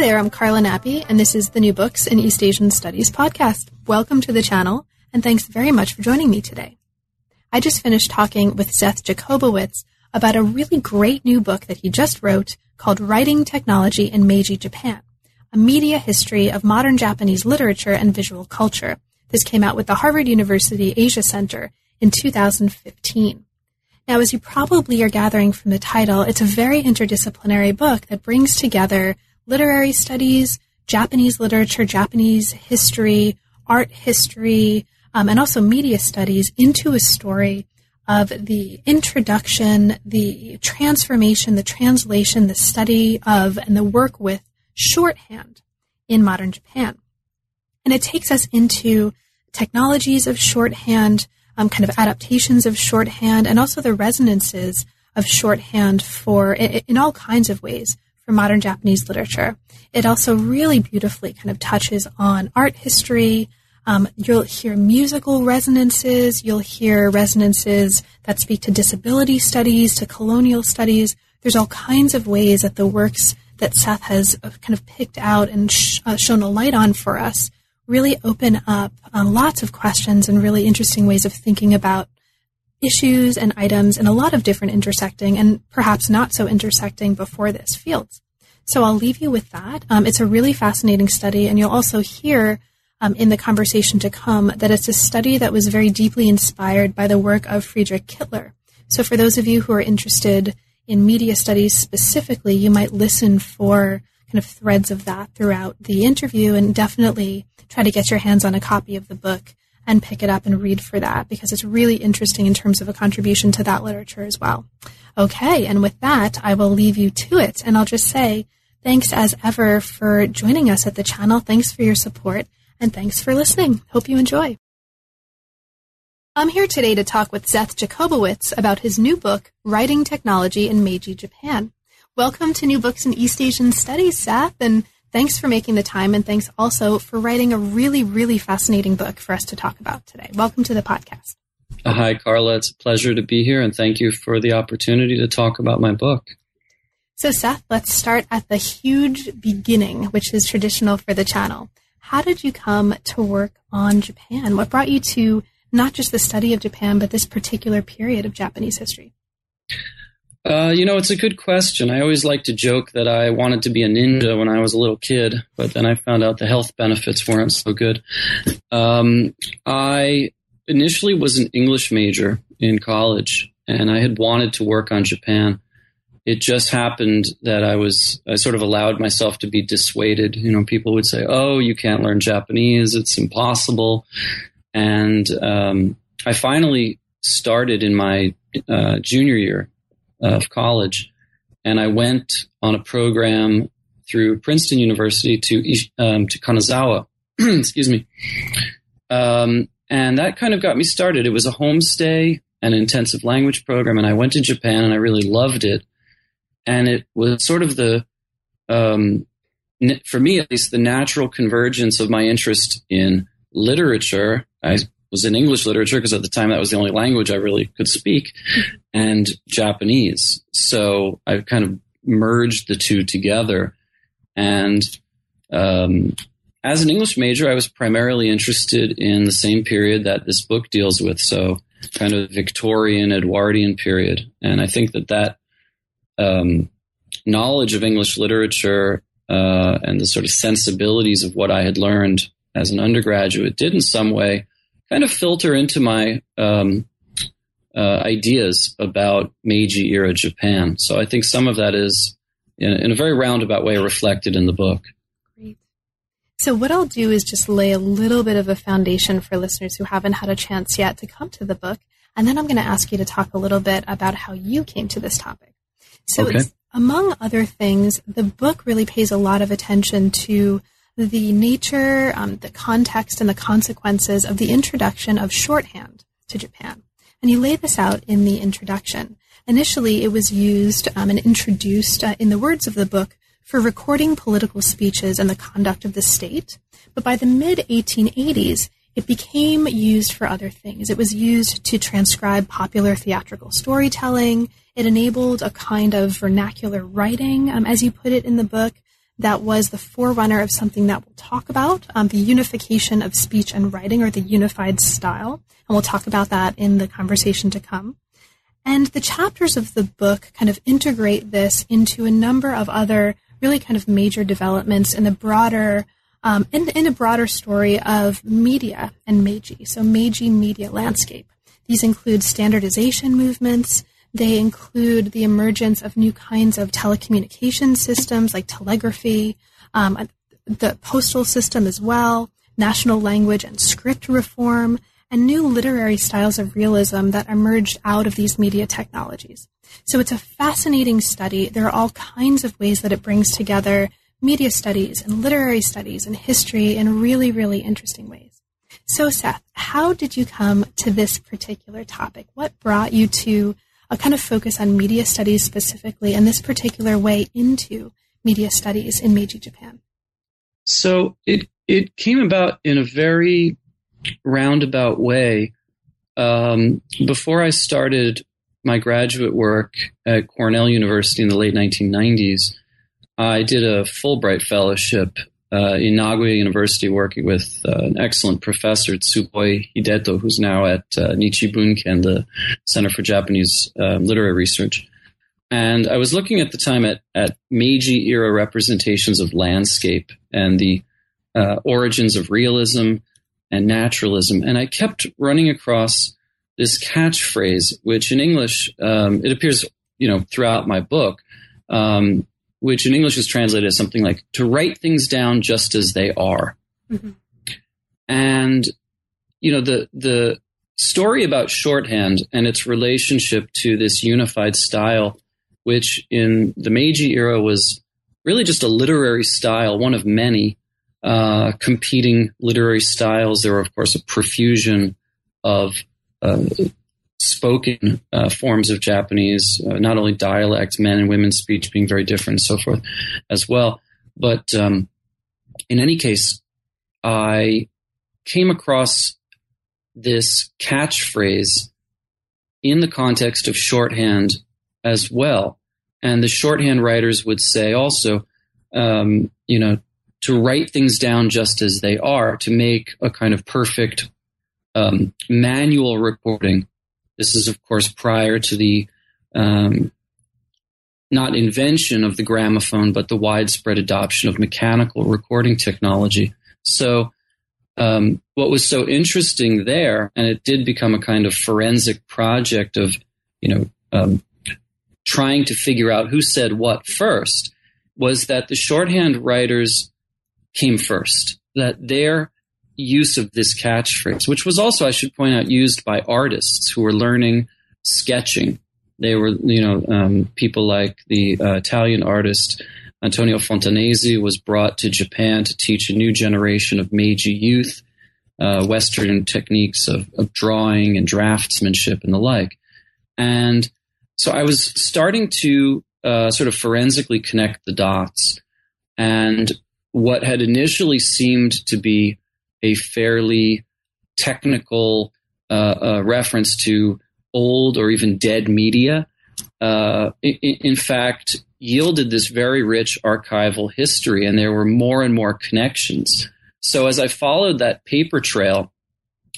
There, I'm Carla Nappi, and this is the New Books in East Asian Studies podcast. Welcome to the channel, and thanks very much for joining me today. I just finished talking with Seth Jacobowitz about a really great new book that he just wrote called Writing Technology in Meiji Japan, a media history of modern Japanese literature and visual culture. This came out with the Harvard University Asia Center in 2015. Now, as you probably are gathering from the title, it's a very interdisciplinary book that brings together literary studies, Japanese literature, Japanese history, art history, um, and also media studies into a story of the introduction, the transformation, the translation, the study of, and the work with shorthand in modern Japan. And it takes us into technologies of shorthand, um, kind of adaptations of shorthand, and also the resonances of shorthand for in, in all kinds of ways for modern Japanese literature. It also really beautifully kind of touches on art history. Um, you'll hear musical resonances. You'll hear resonances that speak to disability studies, to colonial studies. There's all kinds of ways that the works that Seth has uh, kind of picked out and sh- uh, shown a light on for us really open up uh, lots of questions and really interesting ways of thinking about issues and items in a lot of different intersecting and perhaps not so intersecting before this fields. So I'll leave you with that. Um, it's a really fascinating study, and you'll also hear um, in the conversation to come that it's a study that was very deeply inspired by the work of Friedrich Kittler. So for those of you who are interested in media studies specifically, you might listen for kind of threads of that throughout the interview and definitely try to get your hands on a copy of the book and pick it up and read for that because it's really interesting in terms of a contribution to that literature as well. Okay, and with that, I will leave you to it and I'll just say thanks as ever for joining us at the channel. Thanks for your support and thanks for listening. Hope you enjoy. I'm here today to talk with Seth Jacobowitz about his new book, Writing Technology in Meiji Japan. Welcome to New Books in East Asian Studies, Seth, and Thanks for making the time, and thanks also for writing a really, really fascinating book for us to talk about today. Welcome to the podcast. Hi, Carla. It's a pleasure to be here, and thank you for the opportunity to talk about my book. So, Seth, let's start at the huge beginning, which is traditional for the channel. How did you come to work on Japan? What brought you to not just the study of Japan, but this particular period of Japanese history? Uh, you know, it's a good question. I always like to joke that I wanted to be a ninja when I was a little kid, but then I found out the health benefits weren't so good. Um, I initially was an English major in college, and I had wanted to work on Japan. It just happened that I was, I sort of allowed myself to be dissuaded. You know, people would say, oh, you can't learn Japanese, it's impossible. And um, I finally started in my uh, junior year of college. And I went on a program through Princeton University to um, to Kanazawa. Excuse me. Um, and that kind of got me started. It was a homestay and intensive language program, and I went to Japan and I really loved it. And it was sort of the, um, for me at least, the natural convergence of my interest in literature. I was in English literature because at the time that was the only language I really could speak, and Japanese. So I kind of merged the two together. And um, as an English major, I was primarily interested in the same period that this book deals with. So kind of Victorian, Edwardian period. And I think that that um, knowledge of English literature uh, and the sort of sensibilities of what I had learned as an undergraduate did in some way kind of filter into my um, uh, ideas about Meiji era Japan. So I think some of that is, in, in, a very roundabout way, reflected in the book. Great. So what I'll do is just lay a little bit of a foundation for listeners who haven't had a chance yet to come to the book, and then I'm going to ask you to talk a little bit about how you came to this topic. So okay. among other things, the book really pays a lot of attention to the nature, um, the context, and the consequences of the introduction of shorthand to Japan. And you lay this out in the introduction. Initially, it was used um, and introduced uh, in the words of the book for recording political speeches and the conduct of the state. But by the mid 1880s, it became used for other things. It was used to transcribe popular theatrical storytelling. It enabled a kind of vernacular writing, um, as you put it in the book, that was the forerunner of something that we'll talk about um, the unification of speech and writing, or the unified style. And we'll talk about that in the conversation to come. And the chapters of the book kind of integrate this into a number of other really kind of major developments in the broader um, in, in a broader story of media and Meiji, so Meiji media landscape. These include standardization movements, they include the emergence of new kinds of telecommunication systems like telegraphy, um, the postal system as well, national language and script reform, and new literary styles of realism that emerged out of these media technologies. So it's a fascinating study. There are all kinds of ways that it brings together media studies and literary studies and history in really, really interesting ways. So, Seth, how did you come to this particular topic? What brought you to a kind of focus on media studies specifically and this particular way into media studies in Meiji Japan? So it it came about in a very roundabout way. Um, before I started my graduate work at Cornell University in the late 1990s, I did a Fulbright fellowship uh, in Nagoya University working with uh, an excellent professor, Tsuboi Hideto, who's now at uh, Nichi Bunken, the Center for Japanese um, Literary Research. And I was looking at the time at, at Meiji era representations of landscape and the uh, origins of realism and naturalism. And I kept running across this catchphrase, which in English, um, it appears, you know, throughout my book. Um, which in English is translated as something like to write things down just as they are. Mm-hmm. And, you know, the, the story about shorthand and its relationship to this unified style, which in the Meiji era was really just a literary style, one of many uh, competing literary styles. There were, of course, a profusion of uh, spoken uh, forms of Japanese, uh, not only dialects, men and women's speech being very different and so forth as well. But um, in any case, I came across this catchphrase in the context of shorthand as well. And the shorthand writers would say also, um, you know, to write things down just as they are, to make a kind of perfect um, manual recording this is, of course, prior to the um, not invention of the gramophone, but the widespread adoption of mechanical recording technology. So, um, what was so interesting there, and it did become a kind of forensic project of, you know, um, trying to figure out who said what first, was that the shorthand writers came first. That their use of this catchphrase, which was also, I should point out, used by artists who were learning sketching. They were, you know, um, people like the uh, Italian artist Antonio Fontanesi was brought to Japan to teach a new generation of Meiji youth uh, Western techniques of, of drawing and draftsmanship and the like. And so I was starting to uh, sort of forensically connect the dots. And what had initially seemed to be a fairly technical uh, uh, reference to old or even dead media, uh, in, in, fact, yielded this very rich archival history, and there were more and more connections. So, as I followed that paper trail,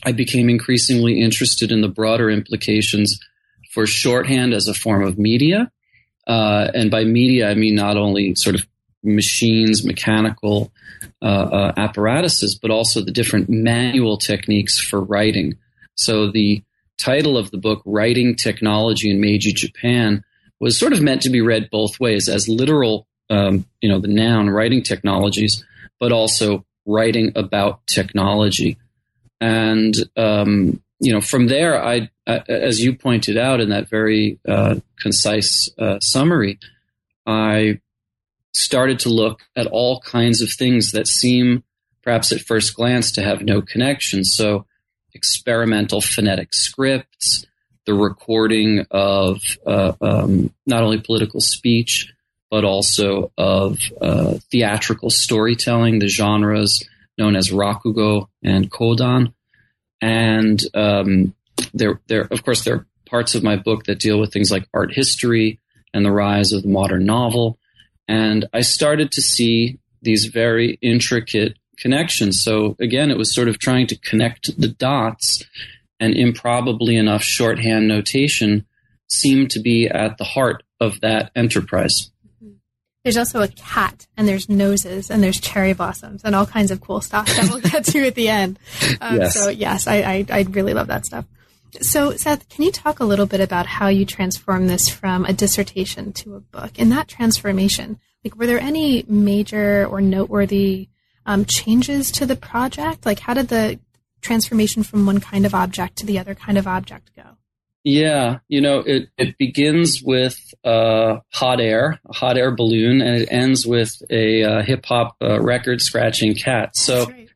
I became increasingly interested in the broader implications for shorthand as a form of media. Uh, and by media, I mean not only sort of machines, mechanical uh, uh, apparatuses, but also the different manual techniques for writing. So the title of the book, Writing Technology in Meiji Japan, was sort of meant to be read both ways as literal, um, you know, the noun writing technologies, but also writing about technology. And, um, you know, from there, I, as you pointed out in that very uh, concise uh, summary, I started to look at all kinds of things that seem, perhaps at first glance, to have no connection. So, experimental phonetic scripts, the recording of uh, um, not only political speech, but also of uh, theatrical storytelling, the genres known as rakugo and kodan. And um, there, there, of course, there are parts of my book that deal with things like art history and the rise of the modern novel. And I started to see these very intricate connections. So again, it was sort of trying to connect the dots, and improbably enough, shorthand notation seemed to be at the heart of that enterprise. There's also a cat, and there's noses, and there's cherry blossoms, and all kinds of cool stuff that we'll get to at the end. Um, yes. So yes, I, I, I really love that stuff. So Seth, can you talk a little bit about how you transformed this from a dissertation to a book? In that transformation, like were there any major or noteworthy um, changes to the project? Like how did the transformation from one kind of object to the other kind of object go? Yeah, you know, it, it begins with uh, hot air, a hot air balloon, and it ends with a uh, hip hop uh, record scratching cat. So, right.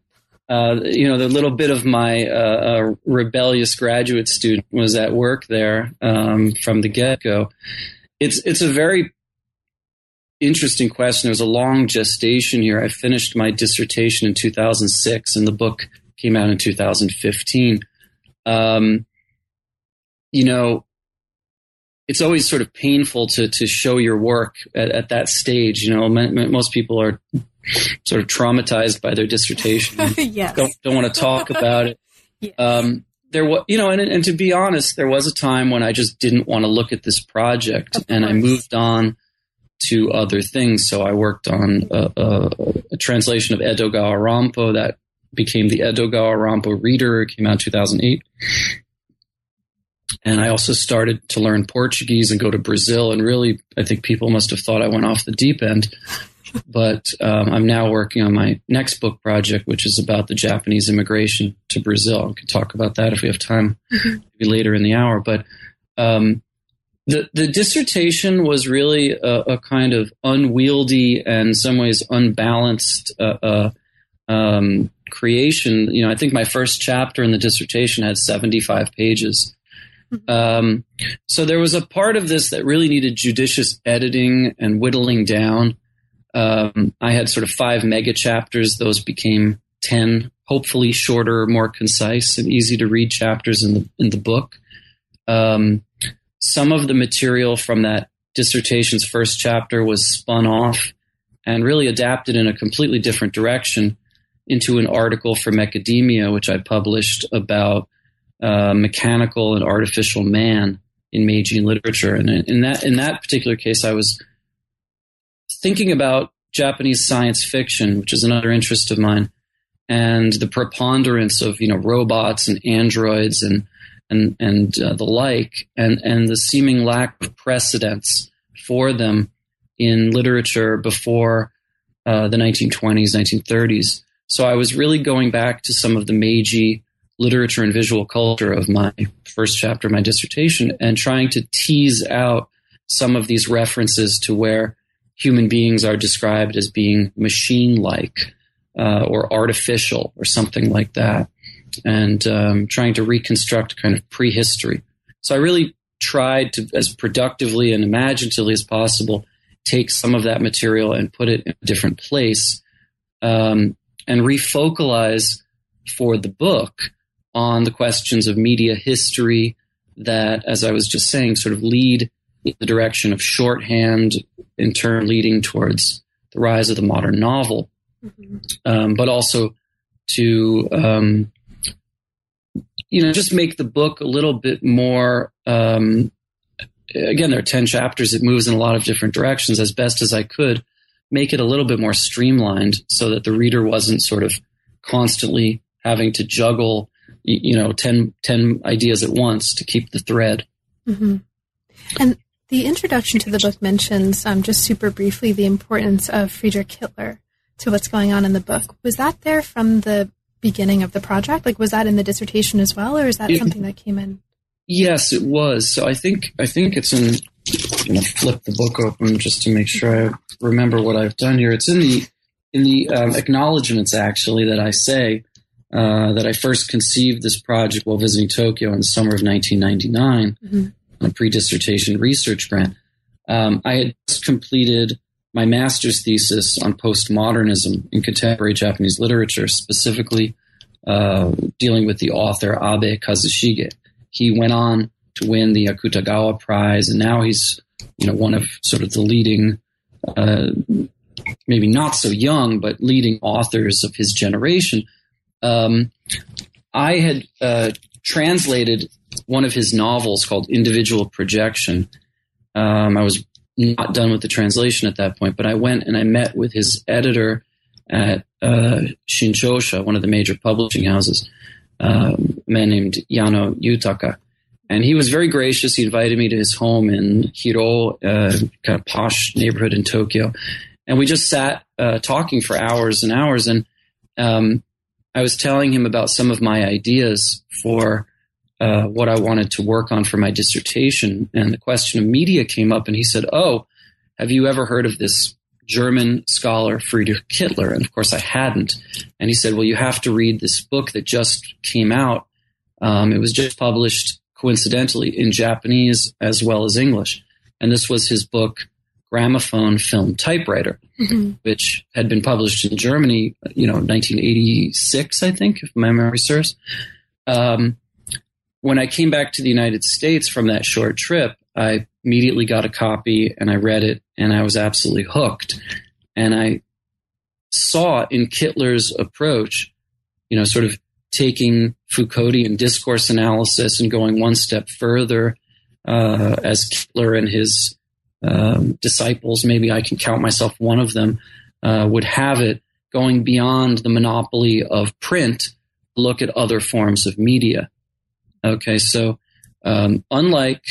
Uh, you know, the little bit of my uh, uh, rebellious graduate student was at work there um, from the get go. It's it's a very interesting question. There's a long gestation here. I finished my dissertation in 2006, and the book came out in 2015. Um, you know, it's always sort of painful to to show your work at, at that stage. You know, most people are sort of traumatized by their dissertation. yes. Don't, don't want to talk about it. yes. um, there was, you know, and, and to be honest, there was a time when I just didn't want to look at this project, and I moved on to other things. So I worked on a, a, a translation of Edogawa Rampo that became the Edogawa Rampo Reader. It came out in 2008. And I also started to learn Portuguese and go to Brazil. And really, I think people must have thought I went off the deep end. But um, I'm now working on my next book project, which is about the Japanese immigration to Brazil. We can talk about that if we have time, mm-hmm. maybe later in the hour. But um, the the dissertation was really a, a, kind of unwieldy and in some ways unbalanced uh, uh, um, creation. You know, I think my first chapter in the dissertation had 75 pages. Mm-hmm. Um, so there was a part of this that really needed judicious editing and whittling down. Um, I had sort of five mega chapters; those became ten, hopefully shorter, more concise, and easy to read chapters in the in the book. Um, some of the material from that dissertation's first chapter was spun off and really adapted in a completely different direction into an article from Academia, which I published about uh, mechanical and artificial man in Meiji literature. And in that in that particular case, I was thinking about Japanese science fiction, which is another interest of mine, and the preponderance of you know robots and androids and and and uh, the like, and and the seeming lack of precedents for them in literature before uh, the 1920s, 1930s. So I was really going back to some of the Meiji literature and visual culture of my first chapter of my dissertation and trying to tease out some of these references to where human beings are described as being machine like uh, or artificial or something like that and um, trying to reconstruct kind of prehistory. So I really tried to, as productively and imaginatively as possible, take some of that material and put it in a different place um, and refocalize for the book on the questions of media history that, as I was just saying, sort of lead the direction of shorthand, in turn leading towards the rise of the modern novel, mm-hmm. um, but also to um, you know, just make the book a little bit more. Um, again, there are ten chapters. It moves in a lot of different directions. As best as I could, make it a little bit more streamlined so that the reader wasn't sort of constantly having to juggle, you know, 10, 10 ideas at once to keep the thread. Mm-hmm. And the introduction to the book mentions, um, just super briefly, the importance of Friedrich Kittler to what's going on in the book. Was that there from the beginning of the project? Like, was that in the dissertation as well, or is that something that came in? Yes, it was. So I think I think it's in I'm going to flip the book open just to make sure I remember what I've done here. It's in the in the um, acknowledgments actually that I say uh, that I first conceived this project while visiting Tokyo in the summer of 1999 mm-hmm. A pre-dissertation research grant. Um, I had just completed my master's thesis on postmodernism in contemporary Japanese literature, specifically uh, dealing with the author Abe Kazushige. He went on to win the Akutagawa Prize, and now he's you know one of sort of the leading, uh, maybe not so young, but leading authors of his generation. Um, I had uh, translated one of his novels called Individual Projection. Um, I was not done with the translation at that point, but I went and I met with his editor at uh, Shinchosha, one of the major publishing houses, uh, a man named Yano Yutaka. And he was very gracious. He invited me to his home in Hiroo, uh, kind of posh neighborhood in Tokyo. And we just sat uh, talking for hours and hours. And um, I was telling him about some of my ideas for uh, what I wanted to work on for my dissertation. And the question of media came up, and he said, Oh, have you ever heard of this German scholar Friedrich Kittler? And of course, I hadn't. And he said, Well, you have to read this book that just came out. Um, it was just published coincidentally in Japanese as well as English. And this was his book, Gramophone Film Typewriter, mm-hmm. which had been published in Germany, you know, 1986, I think, if my memory serves. Um, when I came back to the United States from that short trip, I immediately got a copy and I read it and I was absolutely hooked. And I saw in Kittler's approach, you know, sort of taking Foucauldian discourse analysis and going one step further uh, as Kittler and his um, disciples, maybe I can count myself one of them, uh, would have it, going beyond the monopoly of print, look at other forms of media. Okay, so um, unlike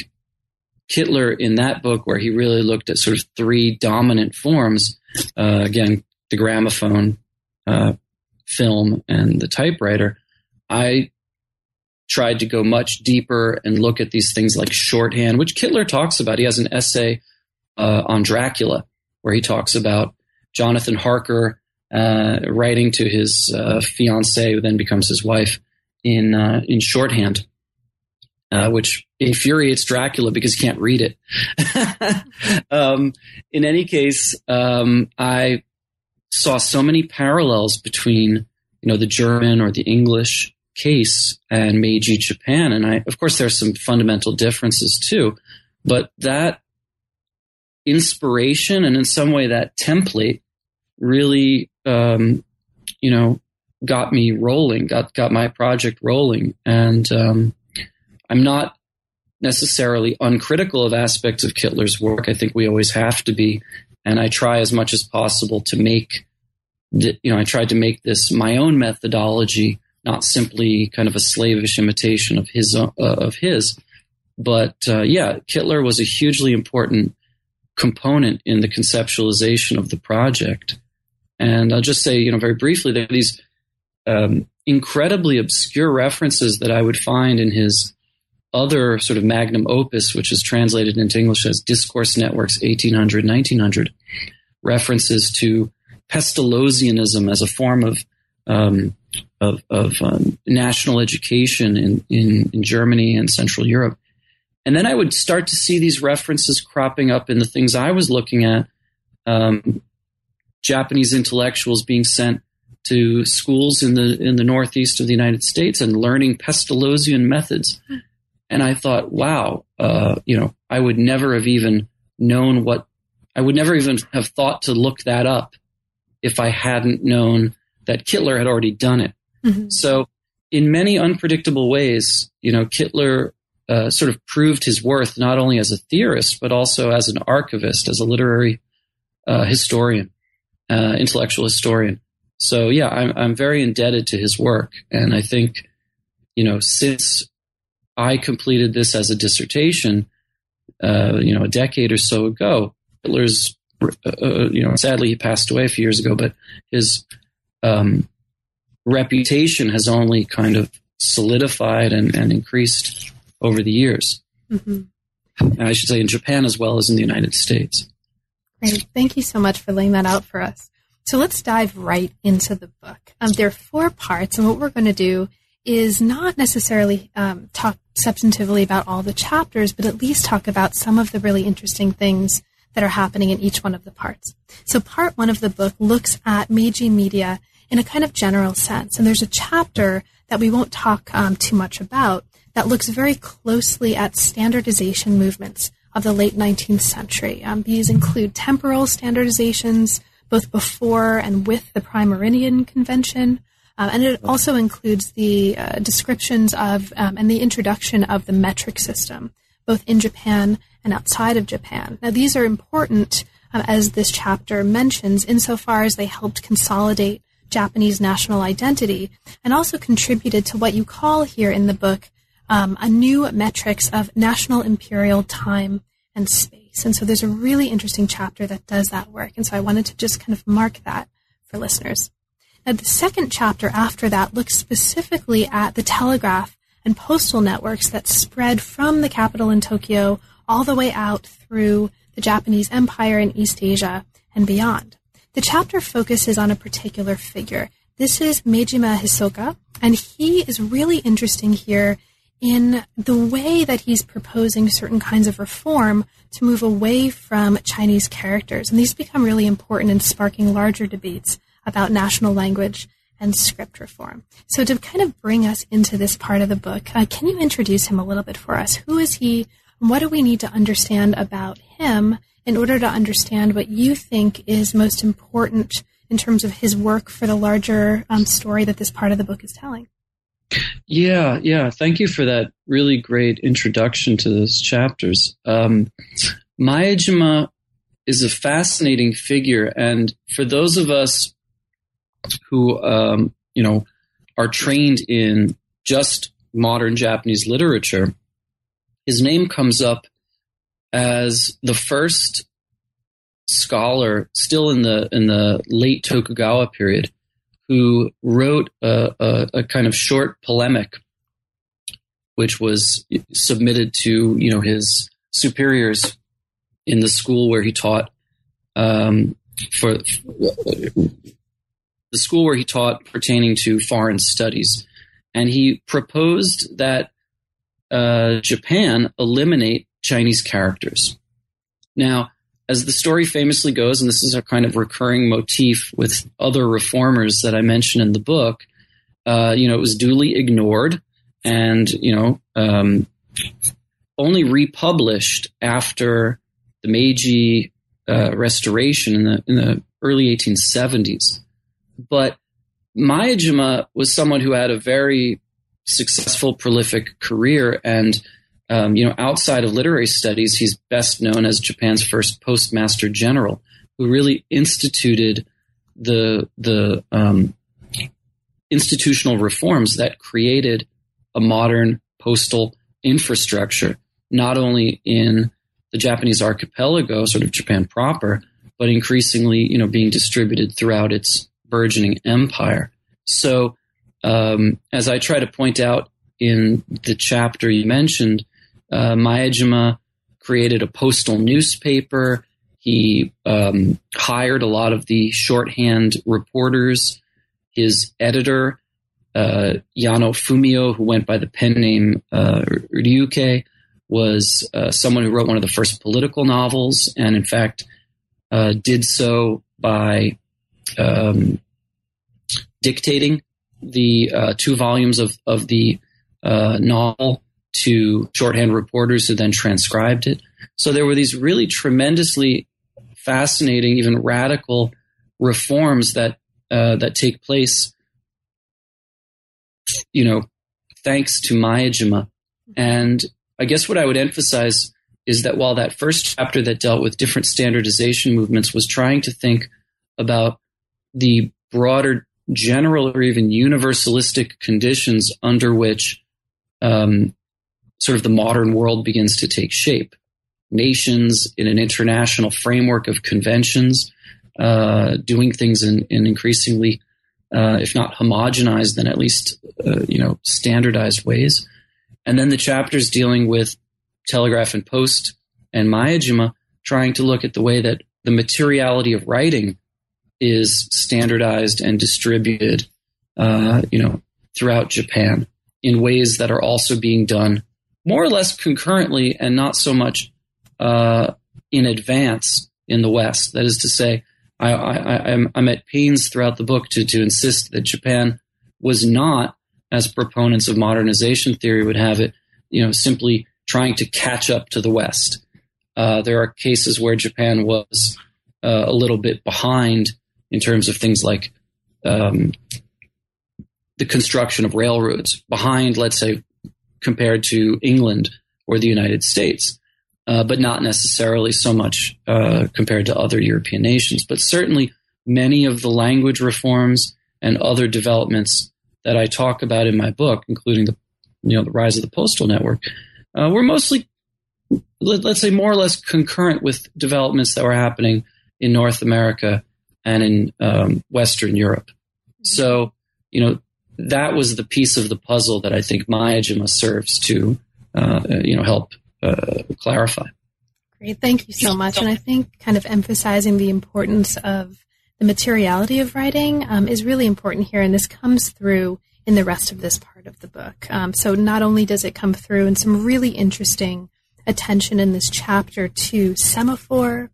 Kittler in that book, where he really looked at sort of three dominant forms, uh, again, the gramophone, uh, film, and the typewriter, I tried to go much deeper and look at these things like shorthand, which Kittler talks about. He has an essay uh, on Dracula where he talks about Jonathan Harker uh, writing to his uh, fiancee, who then becomes his wife, in uh, in shorthand uh, which infuriates Dracula because he can't read it. um, in any case, um, I saw so many parallels between you know the German or the English case and Meiji Japan, and I of course there's some fundamental differences too, but that inspiration and in some way that template really um, you know got me rolling, got got my project rolling, and um, I'm not necessarily uncritical of aspects of Kittler's work. I think we always have to be, and I try as much as possible to make, you know, I tried to make this my own methodology, not simply kind of a slavish imitation of his uh, of his. But uh, yeah, Kittler was a hugely important component in the conceptualization of the project. And I'll just say, you know, very briefly, there are these um, incredibly obscure references that I would find in his other sort of magnum opus, which is translated into English as Discourse Networks 1800 1900, references to Pestalozzianism as a form of um, of, of um, national education in, in, in Germany and Central Europe. And then I would start to see these references cropping up in the things I was looking at. Um, Japanese intellectuals being sent to schools in the in the northeast of the United States and learning Pestalozzian methods. And I thought, wow, uh, you know, I would never have even known what, I would never even have thought to look that up if I hadn't known that Kittler had already done it. Mm-hmm. So, in many unpredictable ways, you know, Kittler uh, sort of proved his worth not only as a theorist, but also as an archivist, as a literary uh, historian, uh, intellectual historian. So, yeah, I'm, I'm very indebted to his work. And I think, you know, since I completed this as a dissertation, uh, you know, a decade or so ago. Kittler's, uh, uh, you know, sadly he passed away a few years ago, but his um, reputation has only kind of solidified and, and increased over the years. Mm-hmm. I should say in Japan as well as in the United States. Great. Thank you so much for laying that out for us. So let's dive right into the book. Um, there are four parts, and what we're going to do is not necessarily um, talk substantively about all the chapters, but at least talk about some of the really interesting things that are happening in each one of the parts. So part one of the book looks at Meiji media in a kind of general sense, and there's a chapter that we won't talk um, too much about that looks very closely at standardization movements of the late 19th century. Um, these include temporal standardizations, both before and with the Prime Meridian Convention. Um, and it also includes the uh, descriptions of um, and the introduction of the metric system, both in Japan and outside of Japan. Now, these are important, uh, as this chapter mentions, insofar as they helped consolidate Japanese national identity and also contributed to what you call here in the book um, a new metrics of national imperial time and space. And so there's a really interesting chapter that does that work. And so I wanted to just kind of mark that for listeners. Now, the second chapter after that looks specifically at the telegraph and postal networks that spread from the capital in Tokyo all the way out through the Japanese Empire in East Asia and beyond. The chapter focuses on a particular figure. This is Maejima Hisoka, and he is really interesting here in the way that he's proposing certain kinds of reform to move away from Chinese characters. And these become really important in sparking larger debates about national language and script reform. So, to kind of bring us into this part of the book, uh, can you introduce him a little bit for us? Who is he? What do we need to understand about him in order to understand what you think is most important in terms of his work for the larger um, story that this part of the book is telling? Yeah, yeah. Thank you for that really great introduction to those chapters. Um, Maejima is a fascinating figure, and for those of us who, um, you know, are trained in just modern Japanese literature, his name comes up as the first scholar, still in the in the late Tokugawa period, who wrote a, a, a, kind of short polemic, which was submitted to you know his superiors in the school where he taught um, for the school where he taught pertaining to foreign studies, and he proposed that uh, Japan eliminate Chinese characters. Now, as the story famously goes, and this is a kind of recurring motif with other reformers that I mention in the book, uh, you know, it was duly ignored and, you know, um, only republished after the Meiji uh, restoration in the, in the early 1870s. But Maejima was someone who had a very successful, prolific career. And um, you know, outside of literary studies, he's best known as Japan's first postmaster general, who really instituted the the um, institutional reforms that created a modern postal infrastructure, not only in the Japanese archipelago, sort of Japan proper, but increasingly, you know, being distributed throughout its burgeoning empire. So, um, as I try to point out in the chapter you mentioned, uh, Maejima created a postal newspaper. He um, hired a lot of the shorthand reporters. His editor, uh, Yano Fumio, who went by the pen name uh, Ryukei, was uh, someone who wrote one of the first political novels, and in fact, uh, did so by um, dictating the uh, two volumes of, of the uh, novel to shorthand reporters who then transcribed it. So there were these really tremendously fascinating, even radical reforms that uh, that take place. You know, thanks to Maejima. And I guess what I would emphasize is that while that first chapter that dealt with different standardization movements was trying to think about the broader general or even universalistic conditions under which um, sort of the modern world begins to take shape. Nations in an international framework of conventions, uh, doing things in, in increasingly, uh, if not homogenized, then at least uh, you know standardized ways. And then the chapters dealing with Telegraph and Post and Maejima, trying to look at the way that the materiality of writing is standardized and distributed, uh, you know, throughout Japan in ways that are also being done more or less concurrently and not so much uh, in advance in the West. That is to say, I, I, I'm, I'm at pains throughout the book to, to insist that Japan was not, as proponents of modernization theory would have it, you know, simply trying to catch up to the West. Uh, there are cases where Japan was uh, a little bit behind in terms of things like um, the construction of railroads, behind, let's say, compared to England or the United States, uh, but not necessarily so much uh, compared to other European nations. But certainly, many of the language reforms and other developments that I talk about in my book, including the you know the rise of the postal network, uh, were mostly, let, us say, more or less concurrent with developments that were happening in North America and in um, Western Europe. So, you know, that was the piece of the puzzle that I think Maejima serves to, uh, you know, help uh, clarify. Great, thank you so much. And I think kind of emphasizing the importance of the materiality of writing um, is really important here, and this comes through in the rest of this part of the book. Um, so not only does it come through in some really interesting attention in this chapter to semaphore,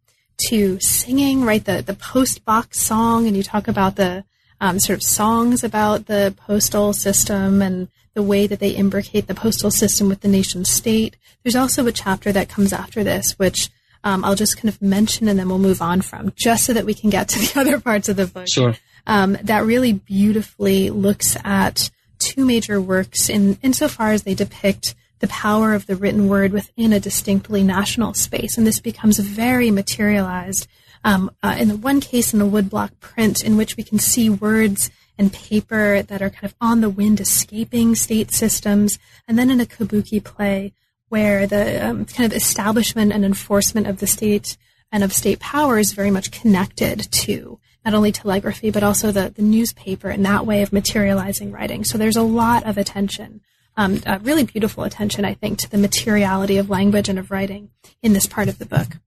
to singing, right? The the post box song, and you talk about the um, sort of songs about the postal system and the way that they imbricate the postal system with the nation state. There's also a chapter that comes after this, which um, I'll just kind of mention and then we'll move on from, just so that we can get to the other parts of the book. Sure. Um, that really beautifully looks at two major works in insofar as they depict the power of the written word within a distinctly national space. And this becomes very materialized um, uh, in the one case in a woodblock print in which we can see words and paper that are kind of on the wind escaping state systems, and then in a kabuki play where the um, kind of establishment and enforcement of the state and of state power is very much connected to not only telegraphy but also the, the newspaper and that way of materializing writing. So there's a lot of attention, um, really beautiful attention, I think, to the materiality of language and of writing in this part of the book.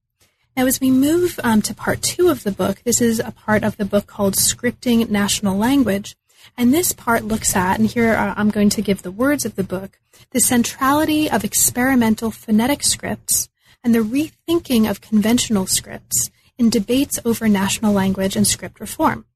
Now, as we move um, to part two of the book, this is a part of the book called Scripting National Language. And this part looks at, and here uh, I'm going to give the words of the book, the centrality of experimental phonetic scripts and the rethinking of conventional scripts in debates over national language and script reform.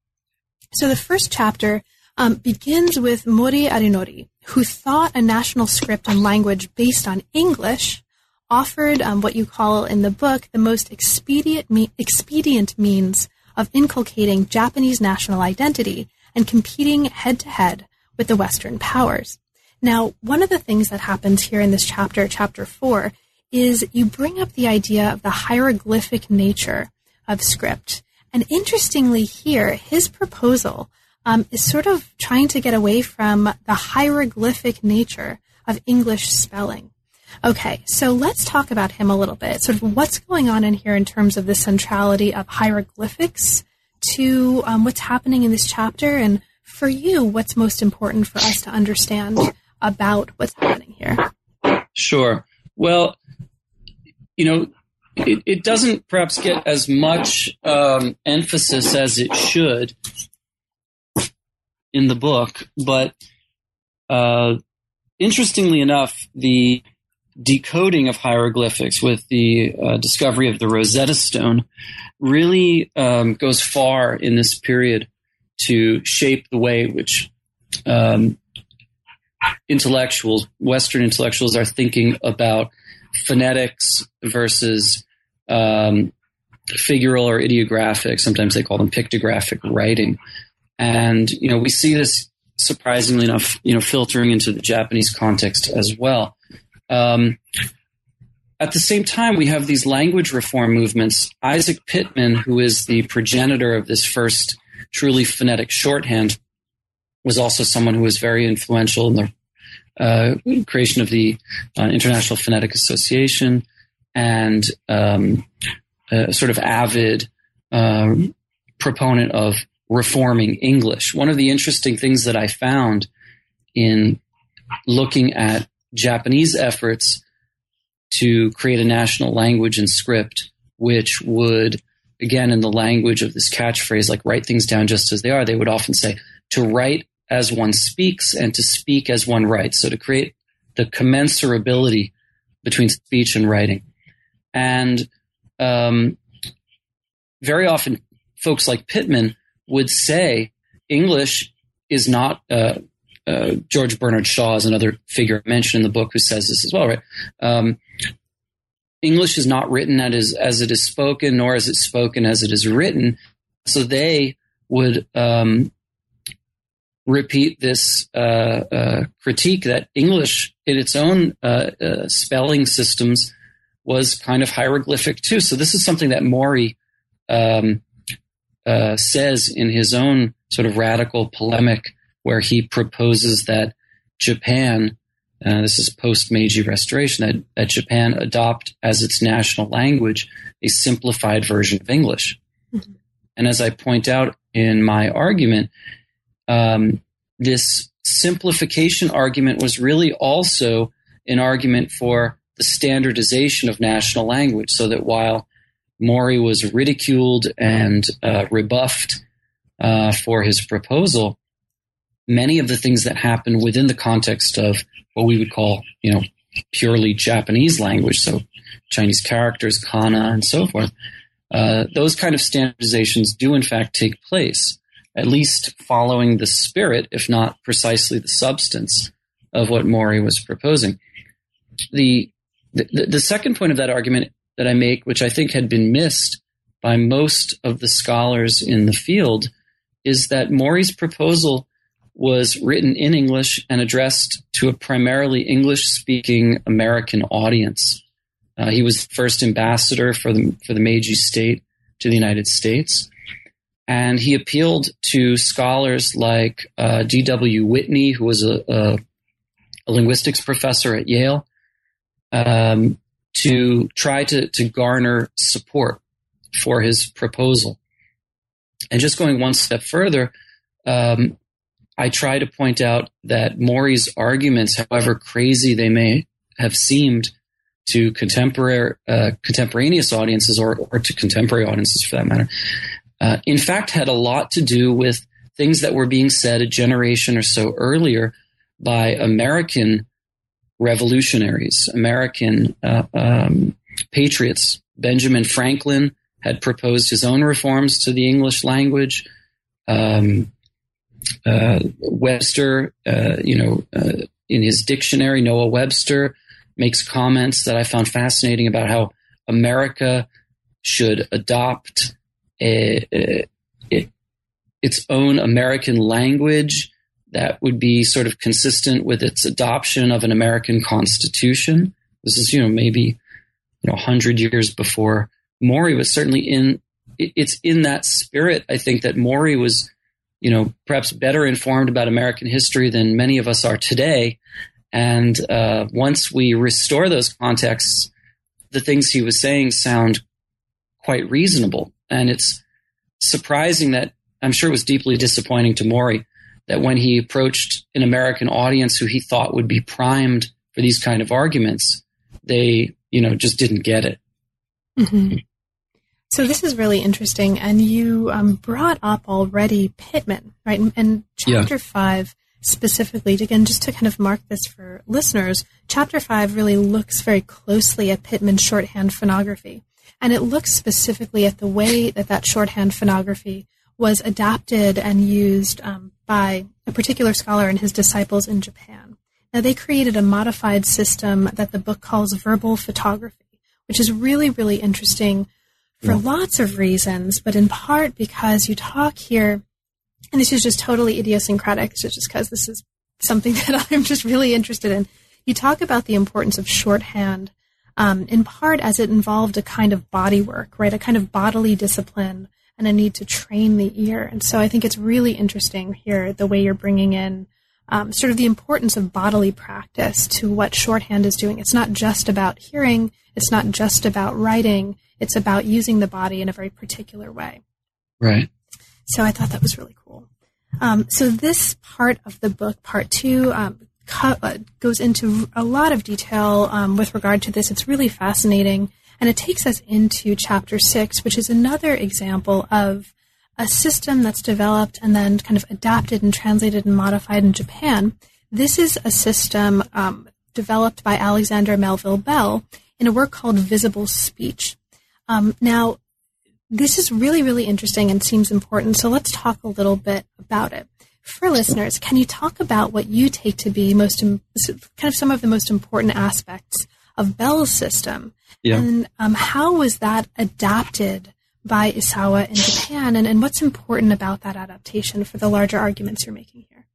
So the first chapter um, begins with Mori Arinori, who thought a national script and language based on English offered um, what you call in the book the most expedient, me- expedient means of inculcating Japanese national identity and competing head to head with the Western powers. Now, one of the things that happens here in this chapter, chapter four, is you bring up the idea of the hieroglyphic nature of script. And interestingly, here, his proposal um, is sort of trying to get away from the hieroglyphic nature of English spelling. Okay, so let's talk about him a little bit. Sort of what's going on in here in terms of the centrality of hieroglyphics to um, what's happening in this chapter, and for you, what's most important for us to understand about what's happening here? Sure. Well, you know, it, it doesn't perhaps get as much um, emphasis as it should in the book, but uh, interestingly enough, the decoding of hieroglyphics with the uh, discovery of the Rosetta Stone really um, goes far in this period to shape the way which um, intellectuals, Western intellectuals, are thinking about phonetics versus um, figural or ideographic. Sometimes they call them pictographic writing, and you know we see this surprisingly enough, you know, filtering into the Japanese context as well. Um, at the same time, we have these language reform movements. Isaac Pitman, who is the progenitor of this first truly phonetic shorthand, was also someone who was very influential in the uh, creation of the uh, International Phonetic Association and um, a sort of avid uh, proponent of reforming English. One of the interesting things that I found in looking at Japanese efforts to create a national language and script, which would, again, in the language of this catchphrase, like write things down just as they are, they would often say to write as one speaks and to speak as one writes. So to create the commensurability between speech and writing. And um, very often, folks like Pitman would say English is not. Uh, uh, George Bernard Shaw is another figure mentioned in the book who says this as well, right? Um, English is not written as, as it is spoken, nor is it spoken as it is written. So they would um, repeat this uh, uh, critique that English, in its own uh, uh, spelling systems, was kind of hieroglyphic too. So this is something that Mori um, uh, says in his own sort of radical polemic, where he proposes that Japan, uh, this is post Meiji Restoration, that, that Japan adopt as its national language a simplified version of English. Mm-hmm. And as I point out in my argument, um, this simplification argument was really also an argument for the standardization of national language, so that while Mori was ridiculed and uh, rebuffed uh, for his proposal, many of the things that happened within the context of what we would call, you know, purely Japanese language, so Chinese characters, kana, and so forth, uh, those kind of standardizations do in fact take place, at least following the spirit, if not precisely the substance of what Mori was proposing. The, the, the second point of that argument that I make, which I think had been missed by most of the scholars in the field, is that Mori's proposal was written in English and addressed to a primarily English speaking American audience. Uh, he was the first ambassador for the, for the Meiji state to the United States. And he appealed to scholars like uh, D.W. Whitney, who was a, a, a linguistics professor at Yale, um, to try to, to garner support for his proposal. And just going one step further, um, I try to point out that Mori's arguments, however crazy they may have seemed to contemporary uh, contemporaneous audiences or, or to contemporary audiences for that matter, uh, in fact had a lot to do with things that were being said a generation or so earlier by American revolutionaries, American uh, um, patriots. Benjamin Franklin had proposed his own reforms to the English language. Um, uh, Webster, uh, you know, uh, in his dictionary, Noah Webster makes comments that I found fascinating about how America should adopt a, a, a, its own American language that would be sort of consistent with its adoption of an American Constitution. This is, you know, maybe you know, hundred years before Mori was certainly in. It's in that spirit, I think, that Mori was, you know, perhaps better informed about American history than many of us are today. And uh, once we restore those contexts, the things he was saying sound quite reasonable. And it's surprising that I'm sure it was deeply disappointing to Mori that when he approached an American audience who he thought would be primed for these kind of arguments, they, you know, just didn't get it. Mm-hmm. So this is really interesting, and you um, brought up already Pitman, right? And, chapter yeah. five specifically, again, just to kind of mark this for listeners, chapter five really looks very closely at Pitman's shorthand phonography, and it looks specifically at the way that that shorthand phonography was adapted and used um, by a particular scholar and his disciples in Japan. Now, they created a modified system that the book calls verbal photography, which is really, really interesting for yeah. lots of reasons, but in part because you talk here, and this is just totally idiosyncratic, it's just because this is something that I'm just really interested in. You talk about the importance of shorthand, um, in part as it involved a kind of body work, right? A kind of bodily discipline and a need to train the ear. And so I think it's really interesting here the way you're bringing in um, sort of the importance of bodily practice to what shorthand is doing. It's not just about hearing, it's not just about writing, it's about using the body in a very particular way. Right. So I thought that was really cool. Um, so this part of the book, part two, um, uh, goes into a lot of detail um, with regard to this. It's really fascinating. And it takes us into chapter six, which is another example of a system that's developed and then kind of adapted and translated and modified in Japan. This is a system um, developed by Alexander Melville Bell in a work called Visible Speech. Um, now, this is really, really interesting and seems important. So let's talk a little bit about it. For listeners, can you talk about what you take to be most, kind of some of the most important aspects of Bell's system? Yeah. And um, how was that adapted by Isawa in Japan? And, and what's important about that adaptation for the larger arguments you're making here?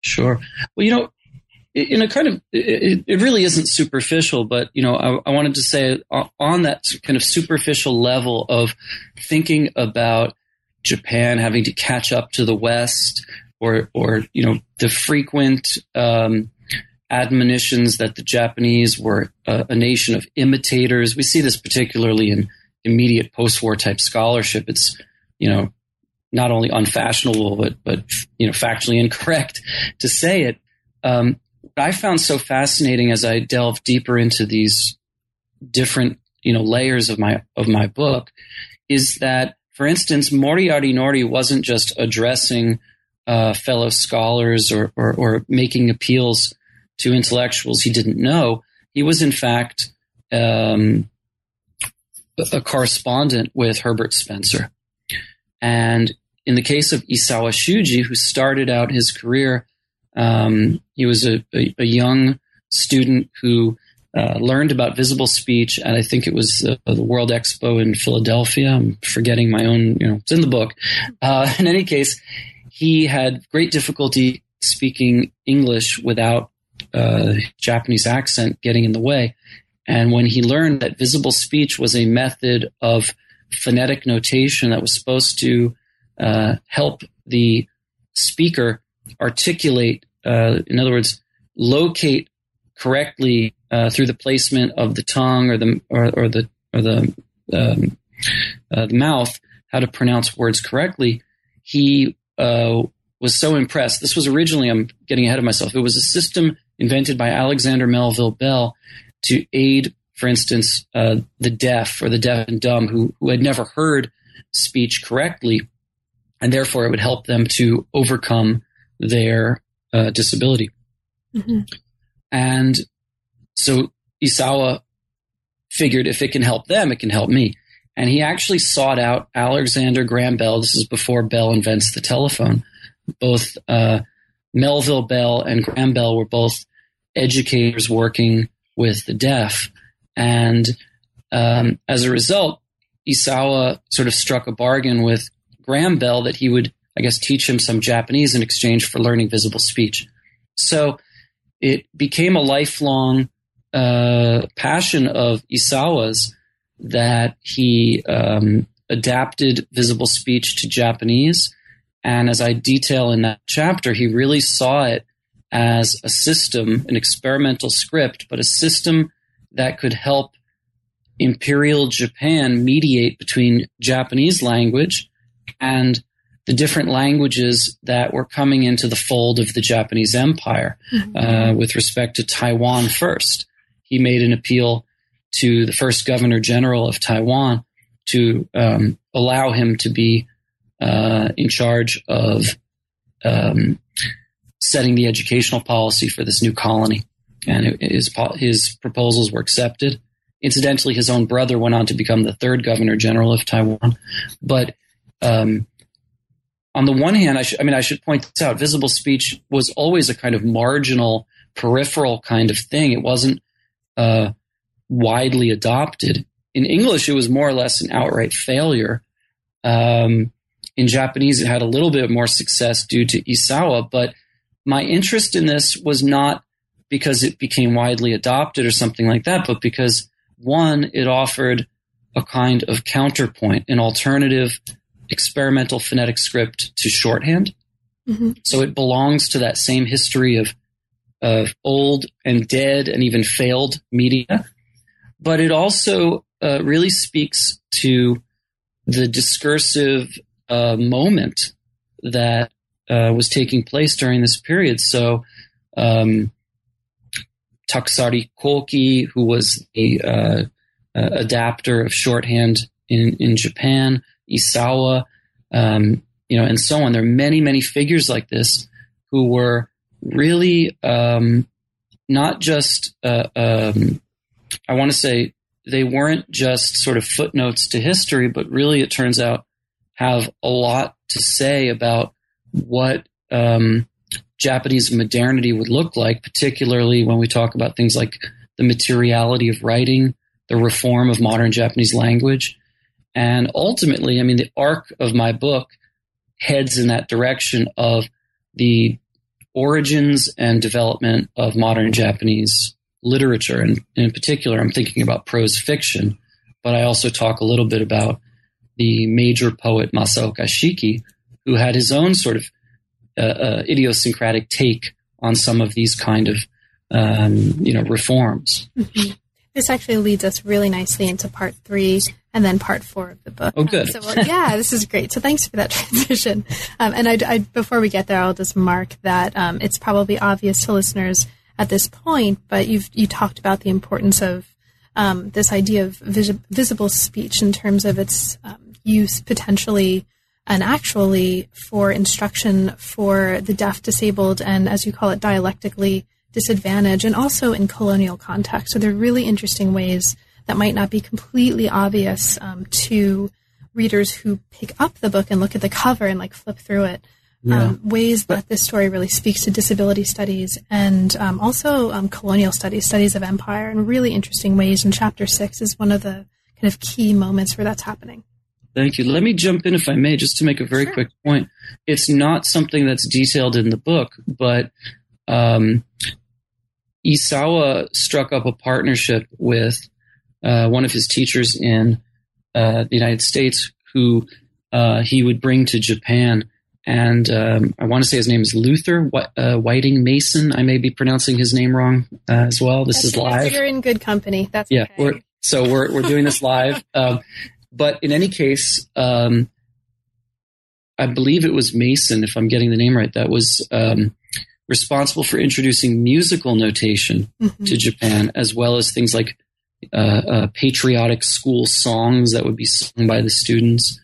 Sure. Well, you know, in a kind of, it, it really isn't superficial, but, you know, I, I wanted to say on that kind of superficial level of thinking about Japan having to catch up to the West or, or, you know, the frequent, um, admonitions that the Japanese were a, a, nation of imitators. We see this particularly in immediate post-war type scholarship. It's, you know, not only unfashionable, but, but, you know, factually incorrect to say it. Um, I found so fascinating as I delved deeper into these different, you know, layers of my, of my book is that, for instance, Mori Arinori wasn't just addressing uh, fellow scholars or, or, or, making appeals to intellectuals he didn't know. He was, in fact, um, a correspondent with Herbert Spencer. And in the case of Isawa Shuji, who started out his career, um, he was a, a, a, young student who uh, learned about visible speech, and I think it was uh, the World Expo in Philadelphia. I'm forgetting my own, you know, it's in the book. Uh, in any case, he had great difficulty speaking English without uh, Japanese accent getting in the way. And when he learned that visible speech was a method of phonetic notation that was supposed to uh, help the speaker articulate, uh, in other words, locate correctly uh, through the placement of the tongue or the or, or the or the, um, uh, the mouth how to pronounce words correctly, he uh, was so impressed. This was originally, I'm getting ahead of myself. It was a system invented by Alexander Melville Bell to aid, for instance, uh, the deaf or the deaf and dumb who, who had never heard speech correctly, and therefore it would help them to overcome their uh, disability. Mm-hmm. And so Isawa figured if it can help them, it can help me. And he actually sought out Alexander Graham Bell. This is before Bell invents the telephone. Both uh, Melville Bell and Graham Bell were both educators working with the deaf. And um, as a result, Isawa sort of struck a bargain with Graham Bell that he would, I guess, teach him some Japanese in exchange for learning visible speech. So it became a lifelong uh, passion of Isawa's that he um, adapted visible speech to Japanese. And as I detail in that chapter, he really saw it as a system, an experimental script, but a system that could help Imperial Japan mediate between Japanese language and the different languages that were coming into the fold of the Japanese Empire mm-hmm. uh, with respect to Taiwan first. He made an appeal to the first governor general of Taiwan to um, allow him to be uh, in charge of um, setting the educational policy for this new colony. And his, his proposals were accepted. Incidentally, his own brother went on to become the third governor general of Taiwan. But um, on the one hand, I, sh- I mean, I should point this out: visible speech was always a kind of marginal, peripheral kind of thing. It wasn't uh, widely adopted. In English, it was more or less an outright failure. Um, in Japanese, it had a little bit more success due to Isawa, but my interest in this was not because it became widely adopted or something like that, but because one, it offered a kind of counterpoint, an alternative experimental phonetic script to shorthand. Mm-hmm. So it belongs to that same history of, of old and dead and even failed media. But it also uh, really speaks to the discursive uh, moment that uh, was taking place during this period. So, um, Takusari Koki, who was uh, uh, adapter of shorthand in, in Japan, Isawa, um, you know, and so on. There are many, many figures like this who were really um, not just, uh, um, I want to say, they weren't just sort of footnotes to history, but really, it turns out, have a lot to say about what um, Japanese modernity would look like, particularly when we talk about things like the materiality of writing, the reform of modern Japanese language. And ultimately, I mean, the arc of my book heads in that direction of the origins and development of modern Japanese literature. And in particular, I'm thinking about prose fiction, but I also talk a little bit about the major poet Masaoka Shiki, who had his own sort of uh, uh, idiosyncratic take on some of these kind of um, you know reforms. Mm-hmm. This actually leads us really nicely into part three and then part four of the book. Oh, good. Um, so, well, yeah, this is great. So, thanks for that transition. Um, and I, I, before we get there, I'll just mark that um, it's probably obvious to listeners at this point, but you've you talked about the importance of um, this idea of vis- visible speech in terms of its um, use potentially and actually for instruction for the deaf, disabled, and as you call it, dialectically disadvantaged, and also in colonial context. So they're really interesting ways that might not be completely obvious um, to readers who pick up the book and look at the cover and like flip through it. Yeah. Um, ways that this story really speaks to disability studies and um, also um, colonial studies, studies of empire, in really interesting ways. And chapter six is one of the kind of key moments where that's happening. Thank you. Let me jump in, if I may, just to make a very sure. quick point. It's not something that's detailed in the book, but um, Isawa struck up a partnership with uh, one of his teachers in uh, the United States who uh, he would bring to Japan. And um, I want to say his name is Luther uh, Whiting Mason. I may be pronouncing his name wrong uh, as well. This That's is live. You're in good company. That's yeah. Okay. We're, so we're we're doing this live. Um, but in any case, um, I believe it was Mason, if I'm getting the name right, that was um, responsible for introducing musical notation mm-hmm. to Japan, as well as things like uh, uh, patriotic school songs that would be sung by the students.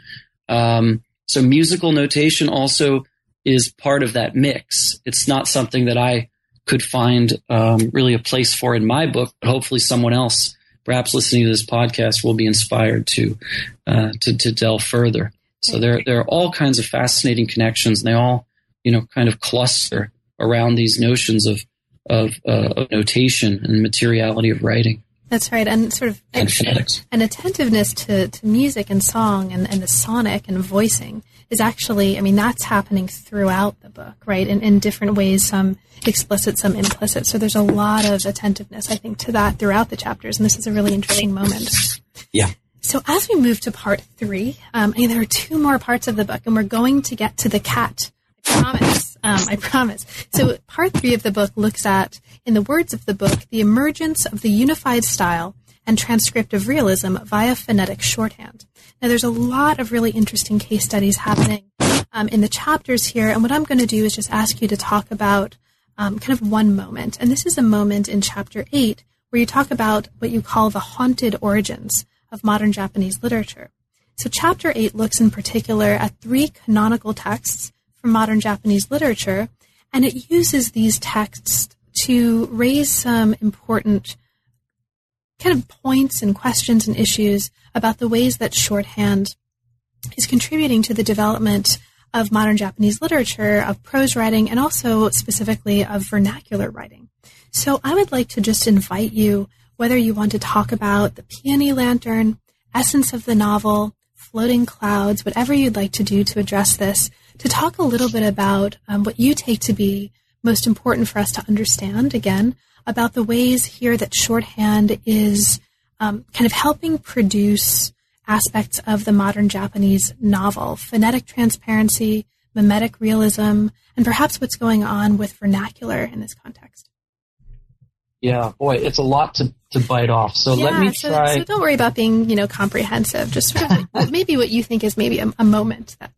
Um, so musical notation also is part of that mix. It's not something that I could find um, really a place for in my book, but hopefully someone else perhaps listening to this podcast will be inspired to uh, to, to delve further. So there there are all kinds of fascinating connections, and they all you know kind of cluster around these notions of of, uh, of notation and materiality of writing. That's right, and sort of and phonetics. An attentiveness to, to music and song and, and the sonic and voicing is actually, I mean, that's happening throughout the book, right? In, in different ways, some explicit, some implicit. So there's a lot of attentiveness, I think, to that throughout the chapters, and this is a really interesting moment. Yeah. So as we move to part three, um, I mean, there are two more parts of the book, and we're going to get to the cat. I promise. Um, I promise. So part three of the book looks at, in the words of the book, the emergence of the unified style and transcriptive realism via phonetic shorthand. Now, there's a lot of really interesting case studies happening um, in the chapters here, and what I'm going to do is just ask you to talk about um, kind of one moment. And this is a moment in chapter 8 where you talk about what you call the haunted origins of modern Japanese literature. So, chapter 8 looks in particular at three canonical texts from modern Japanese literature, and it uses these texts to raise some important kind of points and questions and issues about the ways that shorthand is contributing to the development of modern Japanese literature, of prose writing, and also specifically of vernacular writing. So I would like to just invite you, whether you want to talk about the peony lantern, essence of the novel, floating clouds, whatever you'd like to do to address this, to talk a little bit about um, what you take to be most important for us to understand, again, about the ways here that shorthand is um, kind of helping produce aspects of the modern Japanese novel phonetic transparency, mimetic realism, and perhaps what's going on with vernacular in this context. Yeah, boy, it's a lot to, to bite off. So yeah, let me so, try. So don't worry about being, you know, comprehensive. Just sort of like maybe what you think is maybe a, a, moment that.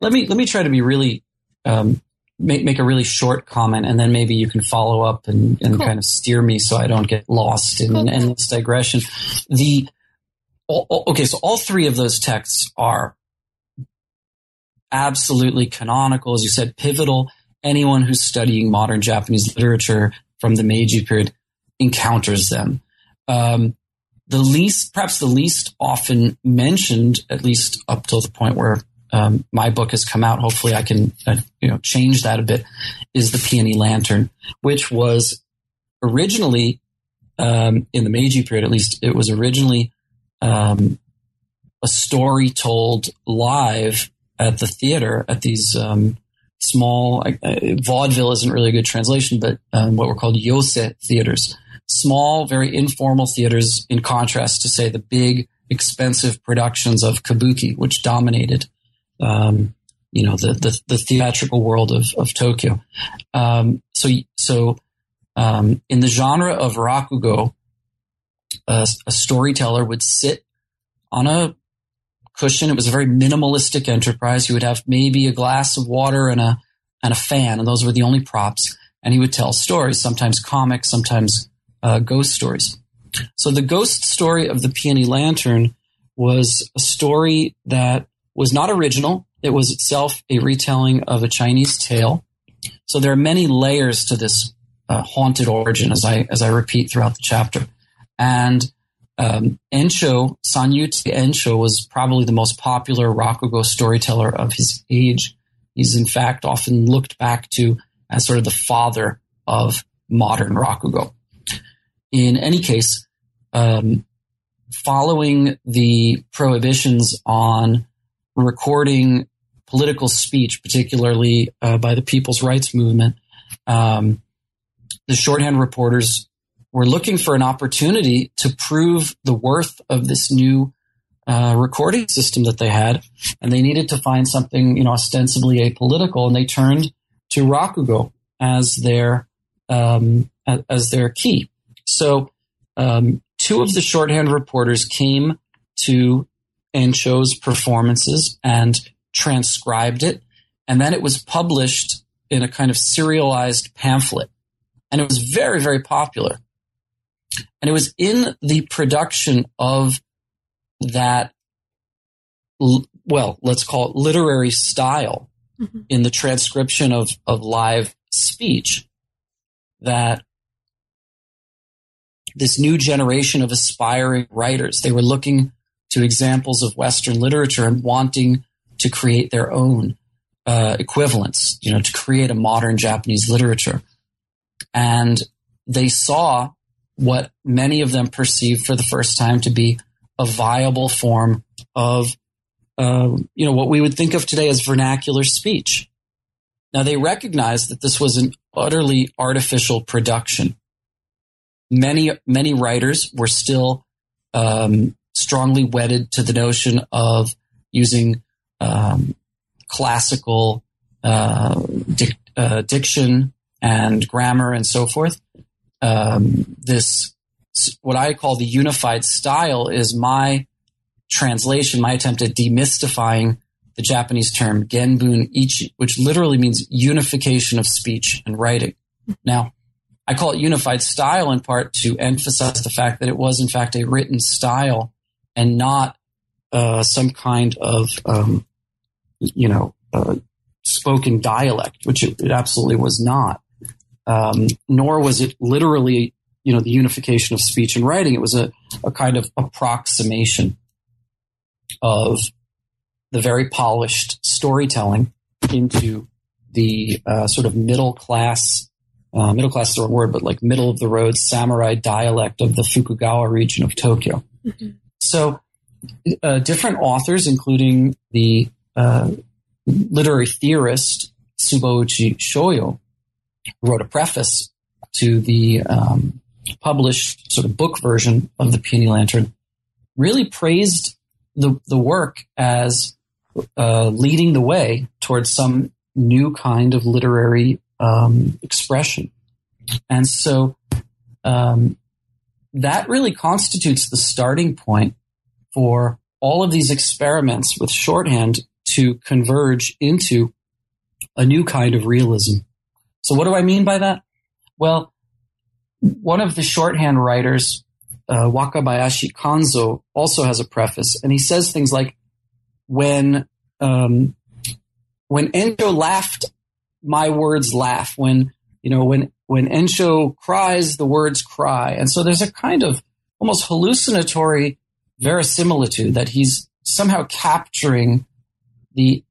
Let me let me try to be really um, make, make a really short comment and then maybe you can follow up and, and Cool. kind of steer me so I don't get lost in Cool. an endless digression. The okay, so all three of those texts are absolutely canonical, as you said, pivotal. Anyone who's studying modern Japanese literature from the Meiji period encounters them. Um, the least, perhaps the least often mentioned, at least up till the point where um, my book has come out. Hopefully, I can uh, you know change that a bit. Is the Peony Lantern, which was originally um, in the Meiji period, at least, it was originally um, a story told live at the theater at these um, small uh, vaudeville isn't really a good translation, but um, what were called yose theaters, small, very informal theaters. In contrast to say the big, expensive productions of kabuki, which dominated, um, you know, the, the the theatrical world of of Tokyo. Um, so so um, in the genre of rakugo, a, a storyteller would sit on a cushion. It was a very minimalistic enterprise. He would have maybe a glass of water and a and a fan, and those were the only props. And he would tell stories, sometimes comics, sometimes uh, ghost stories. So the ghost story of the Peony Lantern was a story that was not original. It was itself a retelling of a Chinese tale. So there are many layers to this uh, haunted origin, as I as I repeat throughout the chapter. And um, Ensho, Sanyutei Ensho was probably the most popular Rakugo storyteller of his age. He's in fact often looked back to as sort of the father of modern Rakugo. In any case, um, following the prohibitions on recording political speech, particularly uh, by the People's Rights Movement, um, the shorthand reporters were looking for an opportunity to prove the worth of this new uh, recording system that they had, and they needed to find something, you know, ostensibly apolitical, and they turned to Rakugo as their um, as, their key. So, um, two of the shorthand reporters came to Ensho's performances and transcribed it, and then it was published in a kind of serialized pamphlet, and it was very, very popular. And it was in the production of that, well, let's call it literary style Mhm. in the transcription of, of live speech that this new generation of aspiring writers, they were looking to examples of Western literature and wanting to create their own uh, equivalents, you know, to create a modern Japanese literature. And they saw what many of them perceived for the first time to be a viable form of, uh, you know, what we would think of today as vernacular speech. Now they recognized that this was an utterly artificial production. Many, many writers were still um, strongly wedded to the notion of using um, classical uh, dic- uh, diction and grammar and so forth. Um, this, what I call the unified style, is my translation, my attempt at demystifying the Japanese term genbun itchi, which literally means unification of speech and writing. Now, I call it unified style in part to emphasize the fact that it was in fact a written style and not uh, some kind of, um, you know, uh, spoken dialect, which it, it absolutely was not. Um, nor was it literally, you know, the unification of speech and writing. It was a, a kind of approximation of the very polished storytelling into the uh, sort of middle class, uh, middle class is the wrong word, but like middle of the road samurai dialect of the Fukugawa region of Tokyo. Mhm. So, uh, different authors, including the uh, literary theorist Tsubouchi Shoyo, wrote a preface to the um, published sort of book version of the Peony Lantern, really praised the the work as uh, leading the way towards some new kind of literary um, expression, and so um, that really constitutes the starting point for all of these experiments with shorthand to converge into a new kind of realism. So what do I mean by that? Well, one of the shorthand writers, uh, Wakabayashi Kanzo, also has a preface, and he says things like, "When um, when Ensho laughed, my words laugh. When you know when when Ensho cries, the words cry." And so there's a kind of almost hallucinatory verisimilitude that he's somehow capturing the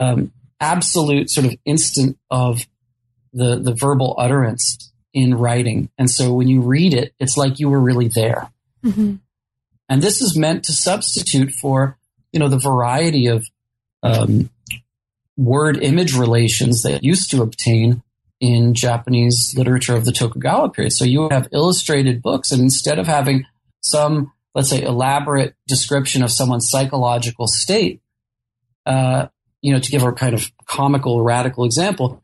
um, absolute sort of instant of the the verbal utterance in writing. And so when you read it, it's like you were really there. Mm-hmm. And this is meant to substitute for you know the variety of um, word image relations that used to obtain in Japanese literature of the Tokugawa period. So you would have illustrated books, and instead of having some, let's say, elaborate description of someone's psychological state, uh, you know, to give a kind of comical, radical example,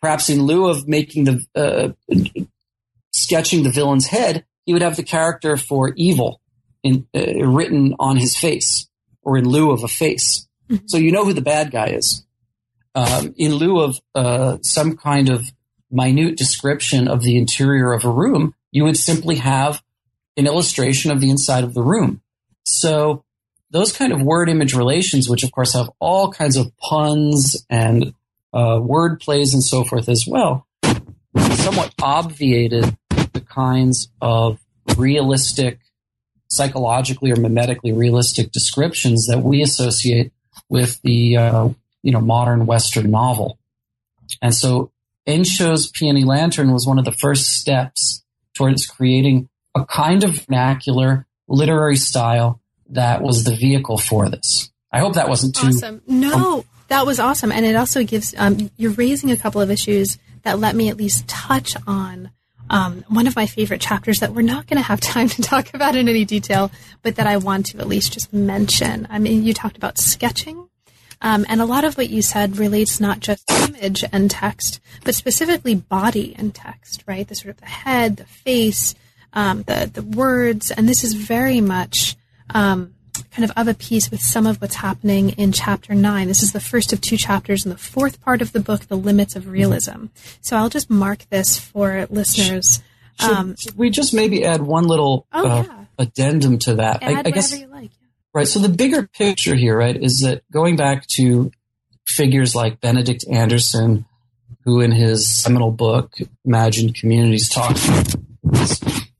perhaps in lieu of making the uh, sketching the villain's head, he would have the character for evil in, uh, written on his face or in lieu of a face. Mm-hmm. So you know who the bad guy is. Um, in lieu of uh, some kind of minute description of the interior of a room, you would simply have an illustration of the inside of the room. So those kind of word image relations, which of course have all kinds of puns and uh, word plays and so forth as well, somewhat obviated the kinds of realistic, psychologically or mimetically realistic descriptions that we associate with the uh, you know modern Western novel. And so Ensho's Peony Lantern was one of the first steps towards creating a kind of vernacular literary style that was the vehicle for this. I hope that wasn't too awesome. No, um, that was awesome, and it also gives um, you're raising a couple of issues that let me at least touch on um, one of my favorite chapters that we're not going to have time to talk about in any detail, but that I want to at least just mention. I mean, you talked about sketching. Um, and a lot of what you said relates not just image and text, but specifically body and text, right? The sort of the head, the face, um, the the words, and this is very much um, kind of of a piece with some of what's happening in chapter nine. This is the first of two chapters in the fourth part of the book, The Limits of Realism. So I'll just mark this for listeners. Should, um, should we just maybe add one little oh, uh, yeah. addendum to that? Add I, I guess, you like. Right. So the bigger picture here, right, is that going back to figures like Benedict Anderson, who in his seminal book, Imagined Communities, talks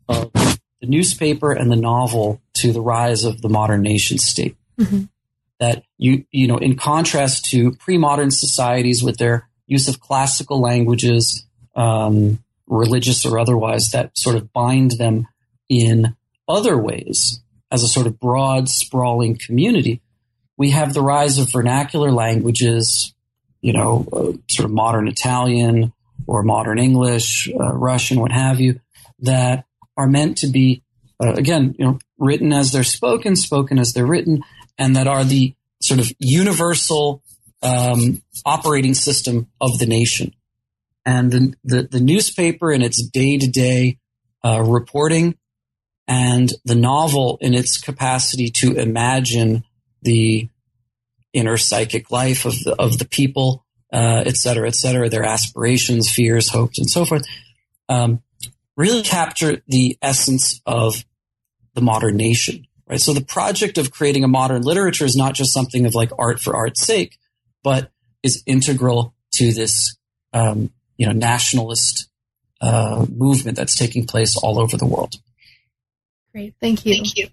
of the newspaper and the novel to the rise of the modern nation state. Mm-hmm. That you, you know, in contrast to pre-modern societies with their use of classical languages, um, religious or otherwise, that sort of bind them in other ways as a sort of broad, sprawling community. We have the rise of vernacular languages, you know, uh, sort of modern Italian or modern English, uh, Russian, what have you, that are meant to be uh, again, you know, written as they're spoken, spoken as they're written, and that are the sort of universal um, operating system of the nation. And the, the, the newspaper in its day to day reporting and the novel in its capacity to imagine the inner psychic life of the, of the people, uh, et cetera, et cetera, their aspirations, fears, hopes, and so forth. Um, really capture the essence of the modern nation, right? So the project of creating a modern literature is not just something of like art for art's sake, but is integral to this, um, you know, nationalist uh, movement that's taking place all over the world. Great, thank you. Thank you.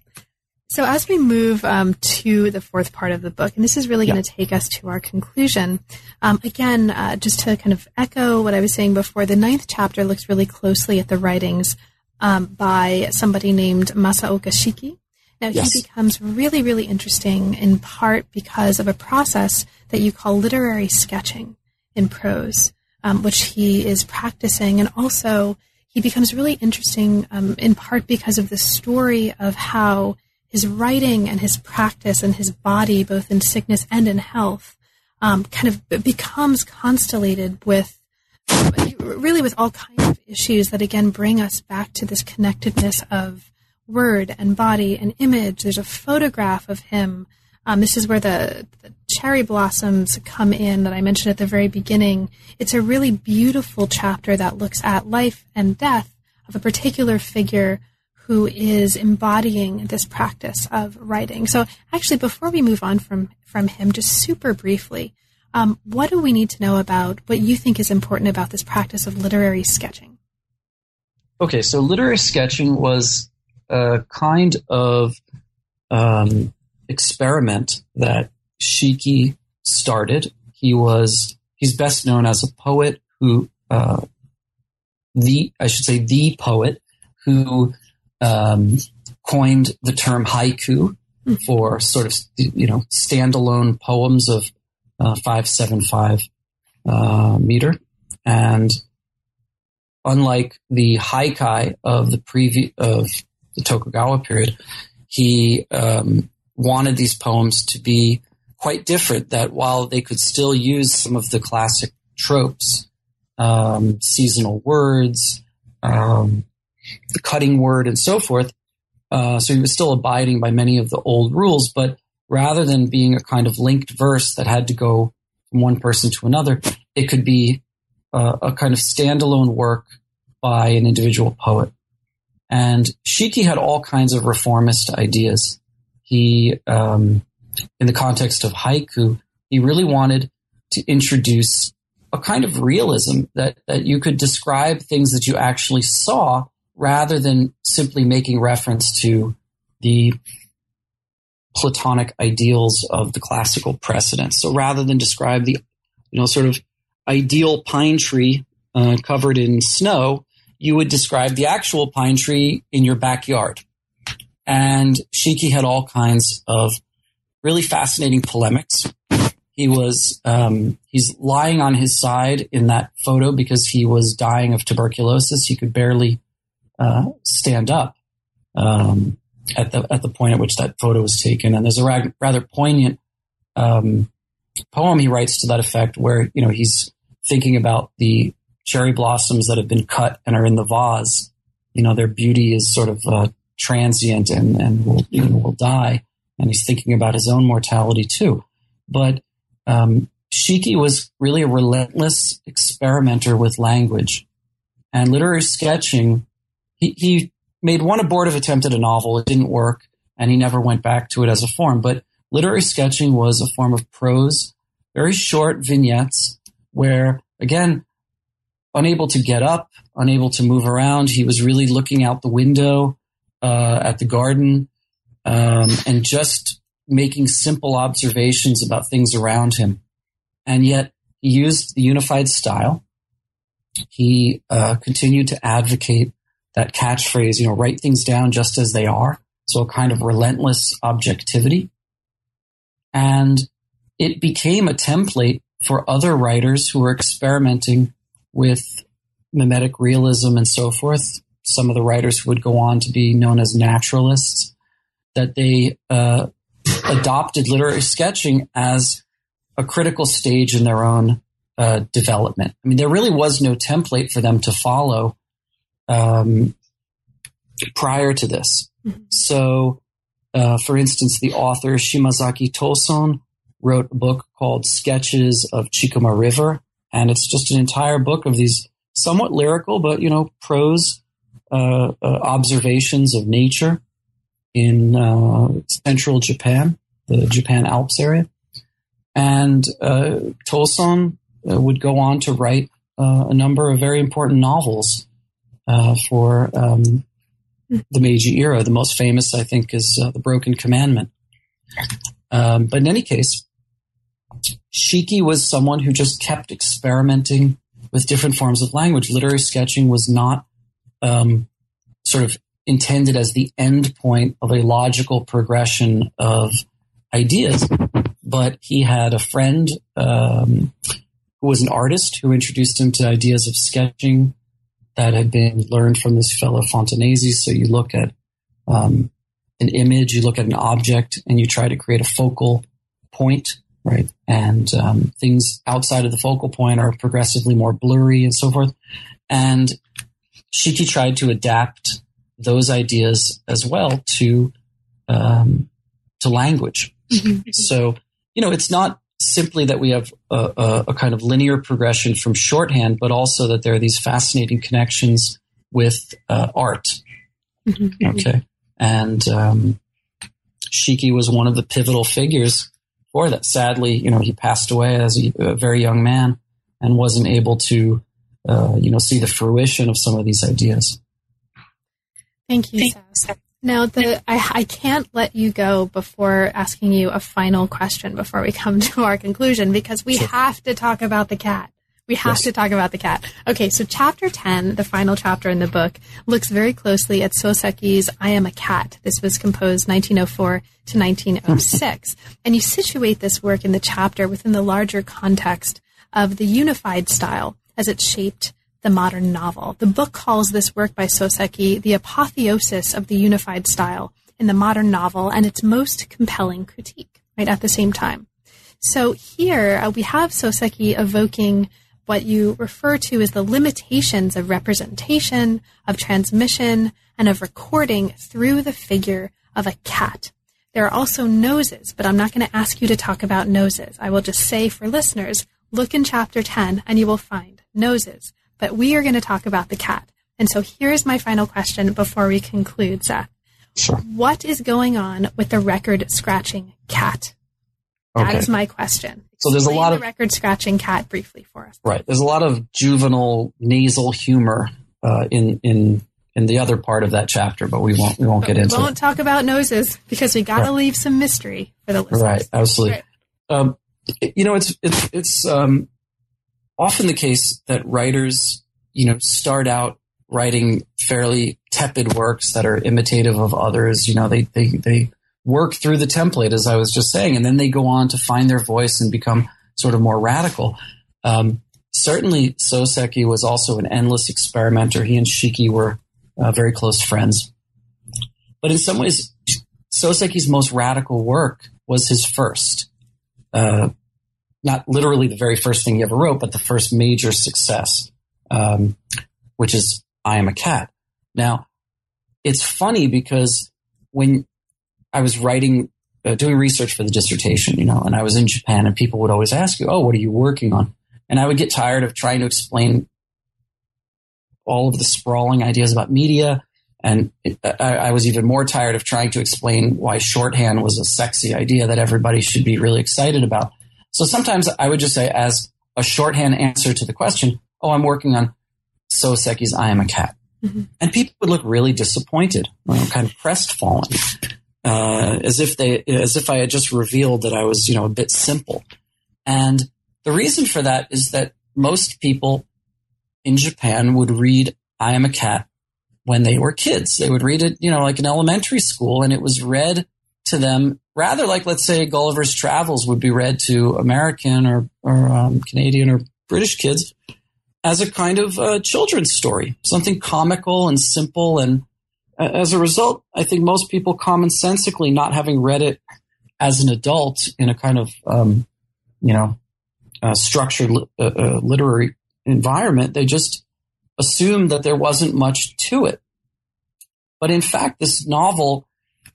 So as we move um, to the fourth part of the book, and this is really yeah. going to take us to our conclusion. Um, again, uh, just to kind of echo what I was saying before, the ninth chapter looks really closely at the writings um, by somebody named Masaoka Shiki. Now yes. he becomes really, really interesting in part because of a process that you call literary sketching in prose, um, which he is practicing, and also he becomes really interesting um, in part because of the story of how his writing and his practice and his body, both in sickness and in health, um, kind of becomes constellated with really with all kinds of issues that again bring us back to this connectedness of word and body and image. There's a photograph of him. Um, this is where the, the, cherry blossoms come in that I mentioned at the very beginning, it's a really beautiful chapter that looks at life and death of a particular figure who is embodying this practice of writing. So, actually, before we move on from from him, just super briefly, um, what do we need to know about what you think is important about this practice of literary sketching? Okay, so literary sketching was a kind of um, experiment that Shiki started. He was he's best known as a poet who uh, the I should say the poet who um, coined the term haiku hmm. for sort of you know standalone poems of uh, five seven five uh, meter, and unlike the haikai of the previous of the Tokugawa period, he um, wanted these poems to be quite different. That while they could still use some of the classic tropes, um, seasonal words, um, the cutting word, and so forth. Uh, so he was still abiding by many of the old rules, but rather than being a kind of linked verse that had to go from one person to another, it could be uh, a kind of standalone work by an individual poet. And Shiki had all kinds of reformist ideas. He, um, in the context of haiku, he really wanted to introduce a kind of realism that, that you could describe things that you actually saw rather than simply making reference to the Platonic ideals of the classical precedents. So rather than describe the, you know, sort of ideal pine tree uh, covered in snow, you would describe the actual pine tree in your backyard. And Shiki had all kinds of really fascinating polemics. He was um, he's lying on his side in that photo because he was dying of tuberculosis. He could barely uh, stand up um, at the at the point at which that photo was taken. And there's a ra- rather poignant um, poem he writes to that effect, where you know he's thinking about the cherry blossoms that have been cut and are in the vase. You know, their beauty is sort of uh, transient and and will you know, will die. And he's thinking about his own mortality too. But um, Shiki was really a relentless experimenter with language, and literary sketching he, he made one abortive attempt at a novel. It didn't work, and he never went back to it as a form. But literary sketching was a form of prose, very short vignettes where, again, unable to get up, unable to move around, he was really looking out the window uh, at the garden um, and just making simple observations about things around him. And yet, he used the unified style. He uh, continued to advocate that catchphrase, you know, write things down just as they are. So a kind of relentless objectivity. And it became a template for other writers who were experimenting with mimetic realism and so forth. Some of the writers would go on to be known as naturalists, that they uh, adopted literary sketching as a critical stage in their own uh, development. I mean, there really was no template for them to follow um, prior to this. Mm-hmm. So, uh, for instance, the author Shimazaki Toson wrote a book called Sketches of Chikuma River, and it's just an entire book of these somewhat lyrical, but you know, prose uh, uh, observations of nature in uh, central Japan, the Japan Alps area. And uh, Toson uh, would go on to write a number of very important novels uh, for um, the Meiji era. The most famous, I think, is uh, The Broken Commandment. Um, but in any case, Shiki was someone who just kept experimenting with different forms of language. Literary sketching was not um, sort of intended as the end point of a logical progression of ideas, but he had a friend um, who was an artist who introduced him to ideas of sketching that had been learned from this fellow Fontanesi. So you look at um, an image, you look at an object, and you try to create a focal point, right? And um, things outside of the focal point are progressively more blurry and so forth. And Shiki tried to adapt those ideas as well to um, to language. Mm-hmm. So you know, it's not simply that we have a, a, a, kind of linear progression from shorthand, but also that there are these fascinating connections with uh, art. Mm-hmm. Okay. And um, Shiki was one of the pivotal figures for that. Sadly, you know, he passed away as a, a very young man and wasn't able to, uh, you know, see the fruition of some of these ideas. Thank you, Seth. Now, the I, I can't let you go before asking you a final question before we come to our conclusion because we sure. have to talk about the cat. We have yes. to talk about the cat. Okay, so chapter 10, the final chapter in the book, looks very closely at Soseki's I Am a Cat. This was composed 1904 to 1906. and you situate this work in the chapter within the larger context of the unified style as it shaped the modern novel. The book calls this work by Soseki the apotheosis of the unified style in the modern novel and its most compelling critique, right, at the same time. So here uh, we have Soseki evoking what you refer to as the limitations of representation, of transmission, and of recording through the figure of a cat. There are also noses, but I'm not going to ask you to talk about noses. I will just say for listeners, look in chapter 10 and you will find noses. But we are going to talk about the cat. And so here's my final question before we conclude, Seth. Sure. What is going on with the record scratching cat? That okay. is my question. So there's a lot of record scratching cat briefly for us. Right. There's a lot of juvenile nasal humor uh, in in in the other part of that chapter, but we won't we won't but get into. We won't it. talk about noses because we got to right. leave some mystery for the listeners. Right. Absolutely. Right. Um, you know, it's it's it's um, often the case that writers, you know, start out writing fairly tepid works that are imitative of others. You know, they they they work through the template, as I was just saying, and then they go on to find their voice and become sort of more radical. Um, certainly, Soseki was also an endless experimenter. He and Shiki were uh, very close friends. But in some ways, Soseki's most radical work was his first. Uh, not literally the very first thing he ever wrote, but the first major success, um, which is I Am a Cat. Now, it's funny because when I was writing, uh, doing research for the dissertation, you know, and I was in Japan and people would always ask you, Oh, what are you working on? And I would get tired of trying to explain all of the sprawling ideas about media. And it, I, I, was even more tired of trying to explain why shorthand was a sexy idea that everybody should be really excited about. So sometimes I would just say, as a shorthand answer to the question, Oh, I'm working on Soseki's I Am a Cat. Mm-hmm. And people would look really disappointed, you know, kind of crestfallen uh, as if they, as if I had just revealed that I was, you know, a bit simple. And the reason for that is that most people in Japan would read I Am a Cat when they were kids. They would read it, you know, like in elementary school, and it was read to them rather like, let's say, Gulliver's Travels would be read to American or, or um, Canadian or British kids as a kind of children's story, something comical and simple and as a result, I think most people commonsensically, not having read it as an adult in a kind of, um, you know, structured literary environment, they just assumed that there wasn't much to it. But in fact, this novel,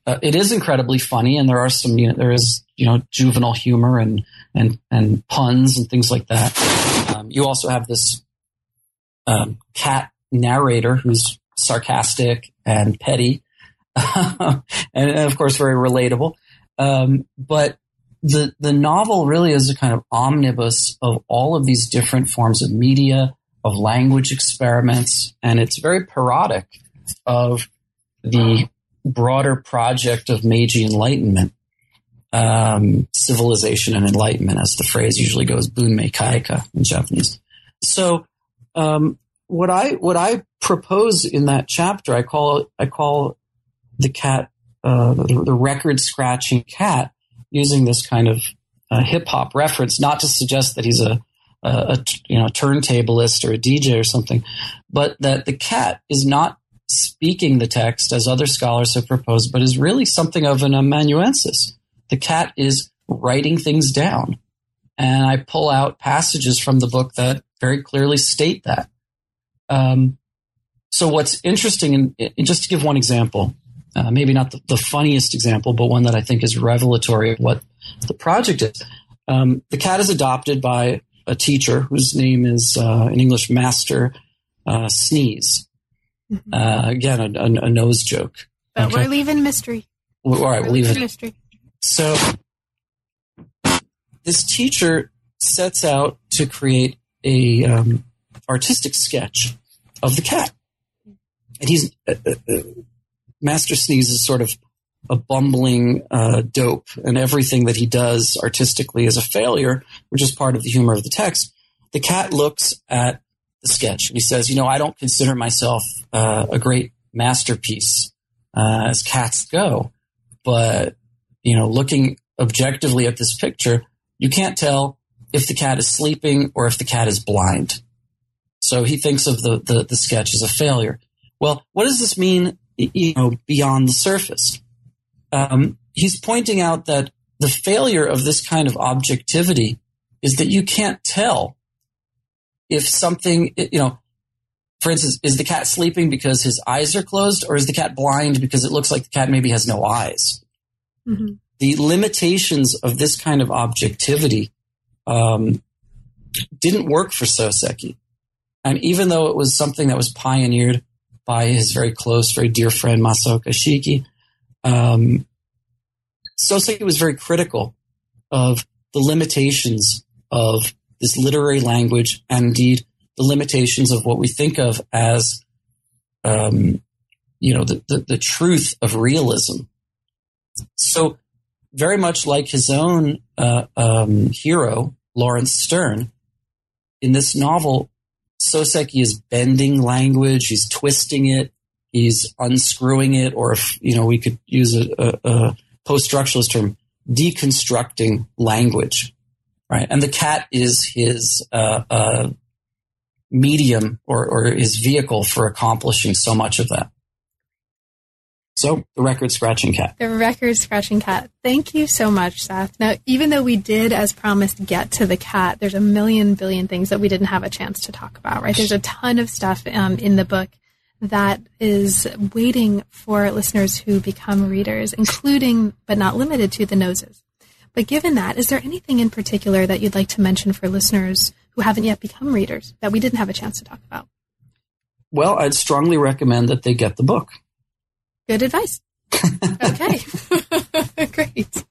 uh, it is incredibly funny, and there are some, you know, there is, you know, juvenile humor and and and puns and things like that. Um, you also have this um, cat narrator who's sarcastic and petty, and of course very relatable. Um, but the the novel really is a kind of omnibus of all of these different forms of media, of language experiments, and it's very parodic of the broader project of Meiji Enlightenment, um, civilization and enlightenment, as the phrase usually goes, bunmei kaika in Japanese. So um, what I what I propose in that chapter, I call I call the cat uh, the, the, record scratching cat, using this kind of uh, hip hop reference, not to suggest that he's a, a, a you know turntablist or a DJ or something, but that the cat is not speaking the text as other scholars have proposed, but is really something of an amanuensis. The cat is writing things down. And I pull out passages from the book that very clearly state that. Um, so what's interesting, and, just to give one example, uh, maybe not the, the, funniest example, but one that I think is revelatory of what the project is. Um, the cat is adopted by a teacher whose name is uh, English Master uh, Sneeze. Mm-hmm. Uh, again, a, a, a, nose joke. But okay. we're leaving mystery. Well, all right, we'll leave it. Mystery. So this teacher sets out to create a um, artistic sketch of the cat, and he's uh, uh, uh Master Sneeze is sort of a bumbling uh, dope, and everything that he does artistically is a failure, which is part of the humor of the text. The cat looks at the sketch and he says, "You know, I don't consider myself uh, a great masterpiece uh, as cats go, but you know, looking objectively at this picture, you can't tell if the cat is sleeping or if the cat is blind." So he thinks of the, the, the sketch as a failure. Well, what does this mean, you know, beyond the surface? um, he's pointing out that the failure of this kind of objectivity is that you can't tell if something, you know, for instance, is the cat sleeping because his eyes are closed, or is the cat blind because it looks like the cat maybe has no eyes? Mm-hmm. The limitations of this kind of objectivity um, didn't work for Soseki. And even though it was something that was pioneered by his very close, very dear friend Masaoka Shiki, um, Soseki was very critical of the limitations of this literary language and indeed the limitations of what we think of as, um, you know, the, the, the, truth of realism. So, very much like his own uh, um, hero, Laurence Sterne, in this novel, Soseki is bending language, he's twisting it, he's unscrewing it, or if you know we could use a, a, a post-structuralist term, deconstructing language, right? And the cat is his uh, uh, medium or, or his vehicle for accomplishing so much of that. So the record scratching cat. The record scratching cat. Thank you so much, Seth. Now, even though we did, as promised, get to the cat, there's a million billion things that we didn't have a chance to talk about, right? There's a ton of stuff um, in the book that is waiting for listeners who become readers, including but not limited to the noses. But given that, is there anything in particular that you'd like to mention for listeners who haven't yet become readers that we didn't have a chance to talk about? Well, I'd strongly recommend that they get the book. Good advice. okay. Great.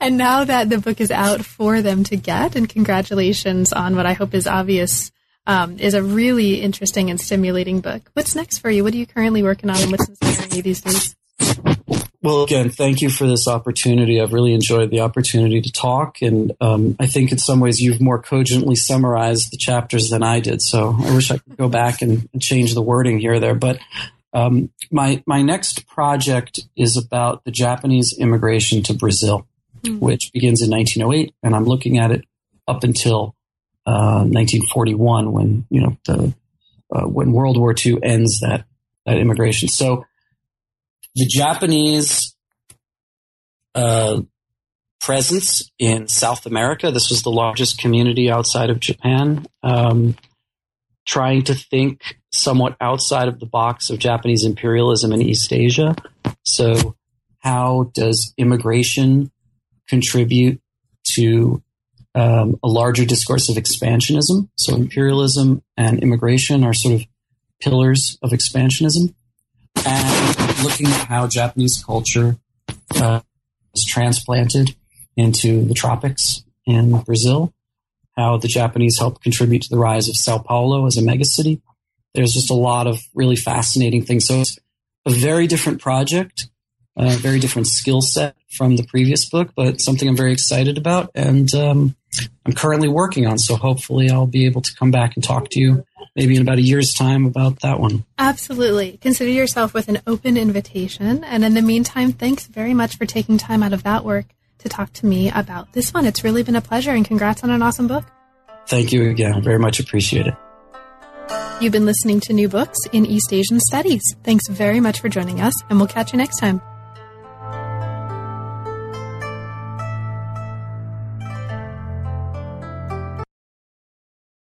and now that the book is out for them to get, and congratulations on what I hope is obvious um, is a really interesting and stimulating book. What's next for you? What are you currently working on, and what's inspiring you these days? Well, again, thank you for this opportunity. I've really enjoyed the opportunity to talk, and um, I think in some ways you've more cogently summarized the chapters than I did. So I wish I could go back and, and change the wording here or there. But um, my my next project is about the Japanese immigration to Brazil, mm-hmm. which begins in 1908, and I'm looking at it up until 1941 uh, when you know the uh, when World War II ends that that immigration. So the Japanese uh, presence in South America. This was the largest community outside of Japan. Um, trying to think somewhat outside of the box of Japanese imperialism in East Asia. So, how does immigration contribute to um, a larger discourse of expansionism. So imperialism and immigration are sort of pillars of expansionism. Looking at how Japanese culture uh, was transplanted into the tropics in Brazil, how the Japanese helped contribute to the rise of Sao Paulo as a megacity. There's just a lot of really fascinating things. So it's a very different project, a very different skill set from the previous book, but something I'm very excited about. And um, I'm currently working on. So hopefully I'll be able to come back and talk to you maybe in about a year's time about that one. Absolutely. Consider yourself with an open invitation. And in the meantime, thanks very much for taking time out of that work to talk to me about this one. It's really been a pleasure and congrats on an awesome book. Thank you again. Very much appreciate it. You've been listening to New Books in East Asian Studies. Thanks very much for joining us, and we'll catch you next time.